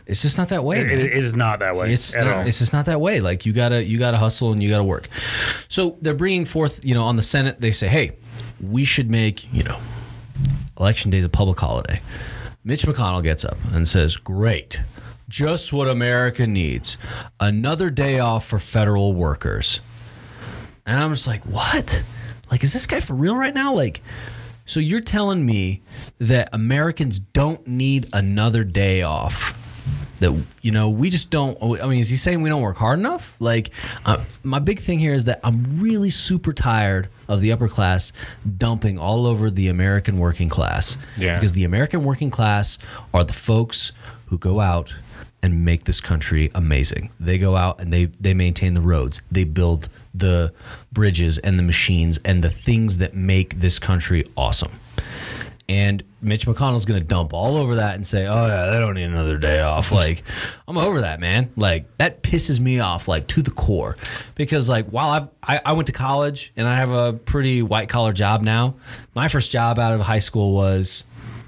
it's just not that way It, it is not that way It's not, all. it's just not that way. Like you gotta you gotta hustle and you gotta work. So they're bringing forth, you know, on the Senate, they say, hey, we should make you know, election day is a public holiday. Mitch McConnell gets up and says, great, just what America needs, another day off for federal workers. And I'm just like, what? Like, is this guy for real right now? Like, so you're telling me that Americans don't need another day off? That you know, we just don't. I mean, is he saying we don't work hard enough? Like, uh, my big thing here is that I'm really super tired of the upper class dumping all over the American working class. Yeah. Because the American working class are the folks who go out and make this country amazing. They go out and they they maintain the roads. They build the bridges and the machines and the things that make this country awesome. And Mitch McConnell's going to dump all over that and say, "Oh yeah, they don't need another day off." Like, I'm over that, man. Like that pisses me off, like to the core, because like while I've, I I went to college and I have a pretty white collar job now. My first job out of high school was,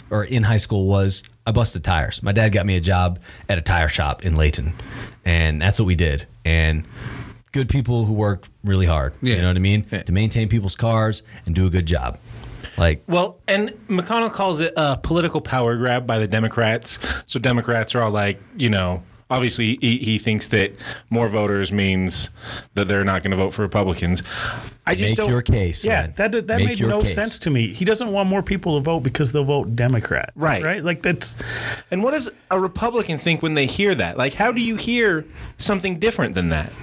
or in high school was, I busted tires. My dad got me a job at a tire shop in Layton, and that's what we did. And good people who worked really hard. Yeah. You know what I mean? Yeah. To maintain people's cars and do a good job. Like Well, and McConnell calls it a political power grab by the Democrats. So Democrats are all like, you know, obviously he, he thinks that more voters means that they're not going to vote for Republicans. I just make don't. your case. Yeah, man. that that Make made no case. sense to me. He doesn't want more people to vote because they'll vote Democrat. Right. Right. Like that's and what does a Republican think when they hear that? Like, how do you hear something different than that?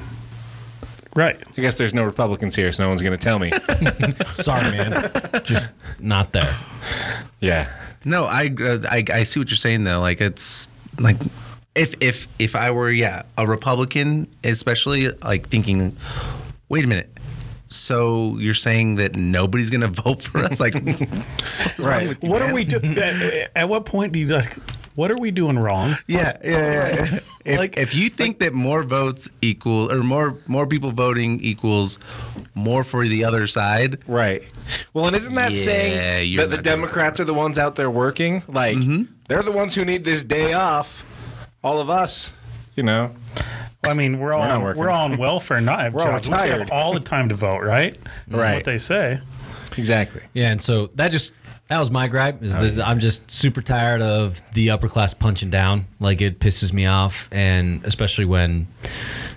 Right. I guess there's no Republicans here, so no one's going to tell me. Sorry, man. Just not there. yeah. No, I, uh, I I see what you're saying though. Like it's like if if if I were yeah a Republican, especially like thinking, wait a minute. So you're saying that nobody's gonna vote for us? Like, Right. What are we doing? at, at what point do you like? What are we doing wrong? Yeah, yeah, yeah. if, Like- if you think that more votes equal or more more people voting equals more for the other side, Right. Well, and isn't that Yeah, saying that the Democrats are the ones out there working? Like, mm-hmm. they're the ones who need this day off. All of us, you know. I mean, we're all We're on, working. we're all on welfare, not We're all jobs. We have all the time to vote, right? Right. What they say. Exactly. Yeah, and so that just that was my gripe is oh, that I'm just super tired of the upper class punching down. Like it pisses me off, and especially when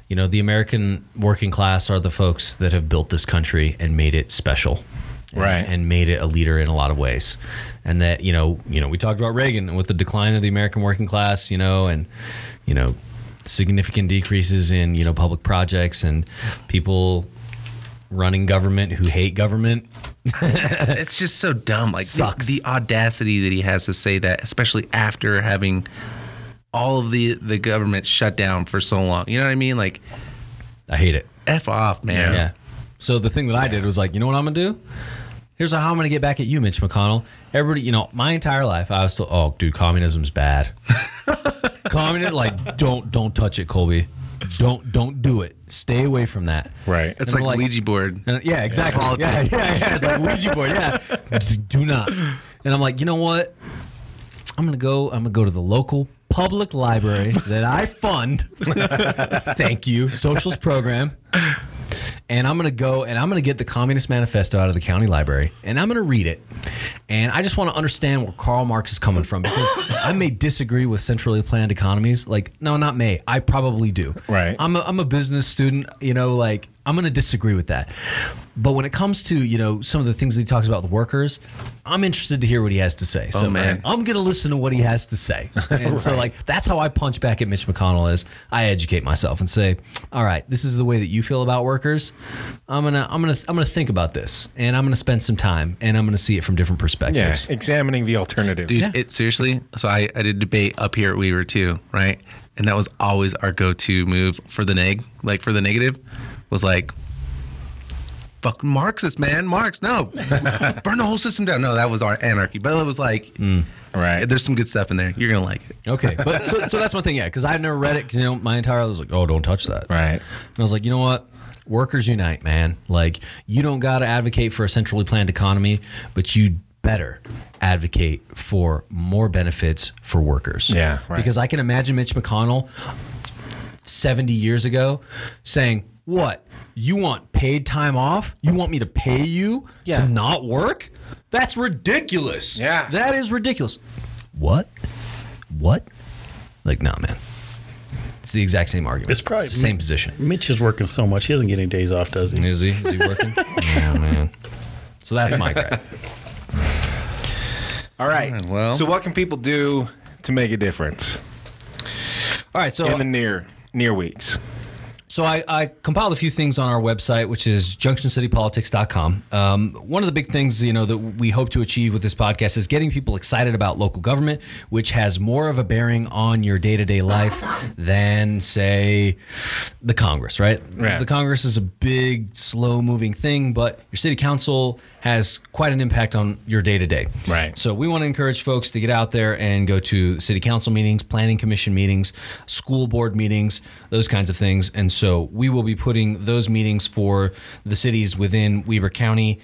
you know the American working class are the folks that have built this country and made it special, and, Right. and made it a leader in a lot of ways. And that you know, you know, we talked about Reagan with the decline of the American working class, you know, and you know, significant decreases in you know public projects and people running government who hate government. it's just so dumb. Like the- Sucks. The, audacity that he has to say that, especially after having all of the the government shut down for so long. You know what I mean? Like, I hate it. f off, man. Yeah. So the thing that I did was like, you know what I'm gonna do? Here's how I'm gonna get back at you, Mitch McConnell. Everybody, you know, my entire life I was still, oh, dude, communism's bad. Communism, like, don't don't touch it, Colby. Don't don't do it. Stay away from that. Right. It's And like, like- Ouija board. And, uh, yeah, exactly. Yeah, yeah, yeah, It's like Ouija board. Yeah. Do not. And I'm like, you know what? I'm gonna go. I'm gonna go to the local public library that I fund. Thank you, socialist program. And I'm going to go and I'm going to get the Communist Manifesto out of the county library and I'm going to read it. And I just want to understand where Karl Marx is coming from because I may disagree with centrally planned economies. Like, no, not may. I probably do. Right. I'm a, I'm a business student, you know, like I'm going to disagree with that. But when it comes to, you know, some of the things that he talks about with workers, I'm interested to hear what he has to say. Oh, so, man. I'm going to listen to what he has to say. And so, like, that's how I punch back at Mitch McConnell is I educate myself and say, all right, this is the way that you feel about workers. I'm going to, I'm going to, I'm going to think about this and I'm going to spend some time and I'm going to see it from different perspectives. Yeah, perspectives. examining the alternative. Dude, it seriously. So I, I did debate up here at Weber too, right? And that was always our go-to move for the neg, like for the negative, was like, "Fucking Marxist, man, Marx, no, burn the whole system down." No, that was our anarchy. But it was like, mm, Right. there's some good stuff in there. You're gonna like it. Okay. But so, so that's one thing. Yeah. Cause I've never read it. Cause, you know, my entire, I was like, oh, don't touch that. Right. And I was like, you know what? Workers unite, man. Like, you don't got to advocate for a centrally planned economy, but you better advocate for more benefits for workers. Yeah, right. Because I can imagine Mitch McConnell 70 years ago saying, What? You want paid time off? You want me to pay you Yeah. to not work? That's ridiculous. Yeah. That is ridiculous. What? What? Like, nah, man. It's the exact same argument. It's probably- the same position. Mitch is working so much; he doesn't get any days off, does he? Is he? Is he working? yeah, man. So that's my gripe. All right. Alright, well. so what can people do to make a difference All right, so in the near near weeks? So I, I compiled a few things on our website, which is junctioncitypolitics.com. Um, one of the big things, you know, that we hope to achieve with this podcast is getting people excited about local government, which has more of a bearing on your day-to-day life than, say, the Congress, right? Yeah. The Congress is a big, slow-moving thing, but your city council has quite an impact on your day-to-day. Right. So we want to encourage folks to get out there and go to city council meetings, planning commission meetings, school board meetings, those kinds of things. And so we will be putting those meetings for the cities within Weber County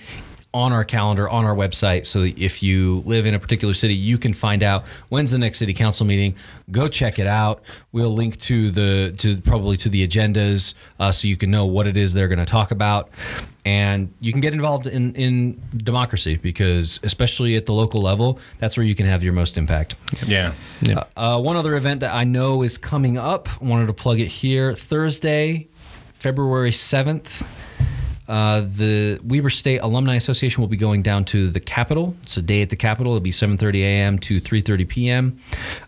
on our calendar on our website so that if you live in a particular city you can find out when's the next city council meeting. Go check it out. We'll link to the to probably to the agendas uh, so you can know what it is they're going to talk about and you can get involved in in democracy because especially at the local level that's where you can have your most impact Yeah. uh, one other event that I know is coming up, wanted to plug it here. Thursday, February 7th, uh, the Weber State Alumni Association will be going down to the Capitol. It's a day at the Capitol. It'll be 7:30 a.m. to 3:30 p.m.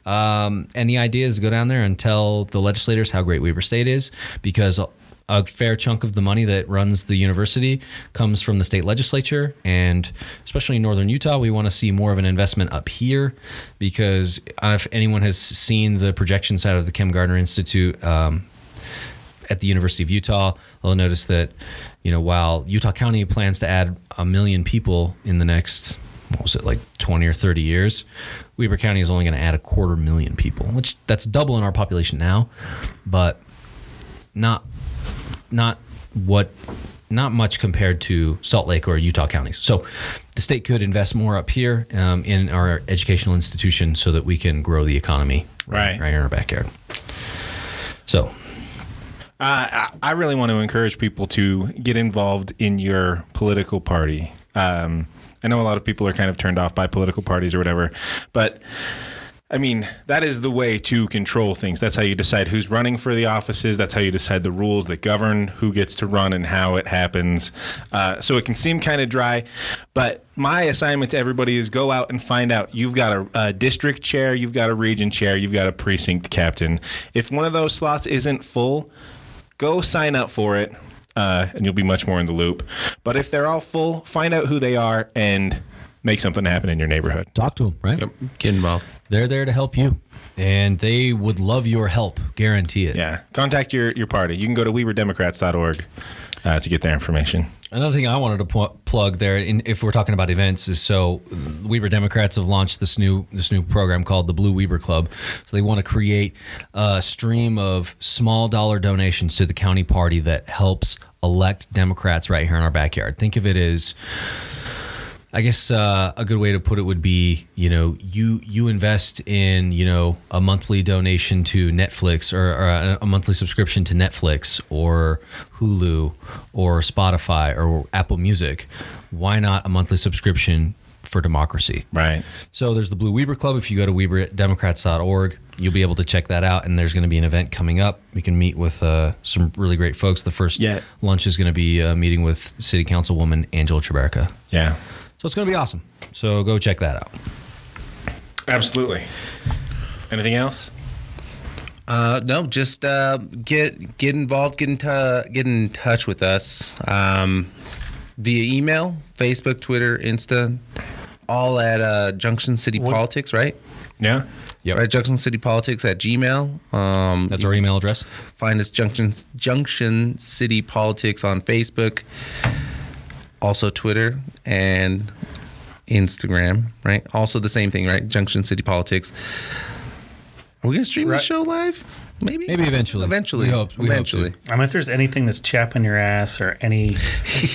Um, and the idea is to go down there and tell the legislators how great Weber State is, because a, fair chunk of the money that runs the university comes from the state legislature, and especially in northern Utah, we want to see more of an investment up here, because if anyone has seen the projections out of the Kem Gardner Institute. Um, at the University of Utah, they'll notice that, you know, while Utah County plans to add a million people in the next, what was it, like 20 or 30 years, Weber County is only going to add a quarter million people, which that's double in our population now, but not, not what, not much compared to Salt Lake or Utah counties. So the state could invest more up here um, in our educational institution so that we can grow the economy Right. right in our backyard. So Uh, I I really want to encourage people to get involved in your political party. Um, I know a lot of people are kind of turned off by political parties or whatever, but I mean, that is the way to control things. That's how you decide who's running for the offices. That's how you decide the rules that govern who gets to run and how it happens. Uh, so it can seem kind of dry, but my assignment to everybody is go out and find out. You've got a, a district chair, you've got a region chair, you've got a precinct captain. If one of those slots isn't full, go sign up for it, uh, and you'll be much more in the loop. But if they're all full, find out who they are and make something happen in your neighborhood. talk to them, right? Yep, get involved. They're there to help you, and they would love your help. Guarantee it. Yeah, contact your, your party. You can go to WeberDemocrats.org uh, to get their information. Another thing I wanted to pl- plug there, in, if we're talking about events, is so Weber Democrats have launched this new this new program called the Blue Weber Club. So they want to create a stream of small dollar donations to the county party that helps elect Democrats right here in our backyard. Think of it as I guess uh, a good way to put it would be, you know, you you invest in, you know, a monthly donation to Netflix or, or a, a monthly subscription to Netflix or Hulu or Spotify or Apple Music. Why not a monthly subscription for democracy? Right. So there's the Blue Weber Club. If you go to WeberDemocrats.org, you'll be able to check that out. And there's going to be an event coming up. We can meet with uh, some really great folks. The first Yeah. lunch is going to be a meeting with City Councilwoman Angela Choberka. Yeah. So it's going to be awesome. So go check that out. Absolutely. Anything else? Uh, no, just uh, get get involved, get in tu- get in touch with us um, via email, Facebook, Twitter, Insta, all at uh, Junction City Politics, right? Yeah. Yep. Right, Junction City Politics at Gmail. Um, That's our email address. Find us Junction Junction City Politics on Facebook, also Twitter and Instagram. Right, also the same thing. Right, Junction City Politics. Are we gonna stream Right. the show live? Maybe. Maybe eventually. Eventually. We hope- we hope eventually. to. I mean, if there's anything that's chapping your ass or any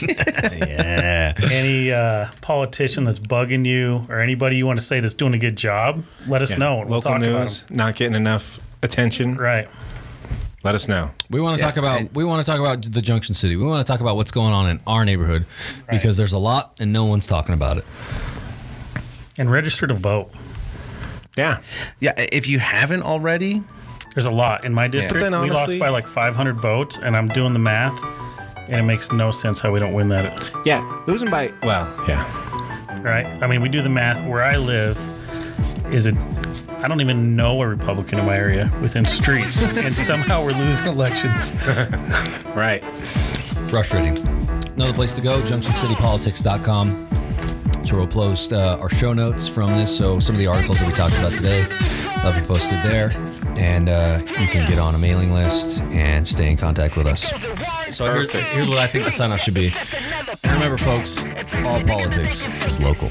Yeah. any uh, politician that's bugging you or anybody you want to say that's doing a good job, let us Yeah. know and we'll Local talk news not getting enough attention. Right. Let us know. We want to Yeah, talk about and- we want to talk about the Junction City. We want to talk about what's going on in our neighborhood because there's a lot and no one's talking about it. And register to vote. Yeah. Yeah, if you haven't already, There's a lot in my district. then we lost by like 500 votes, and I'm doing the math, and it makes no sense how we don't win that. Yeah. Losing by well, yeah. Right? I mean, we do the math. Where I live is a I don't even know a Republican in my area within streets, and somehow we're losing elections. Right. Frustrating. Another place to go, junctioncitypolitics.com. So we'll post uh, our show notes from this. So some of the articles that we talked about today, they'll be posted there. And uh, you can get on a mailing list and stay in contact with us. So here's, here's what I think the sign off should be. And remember, folks, all politics is local.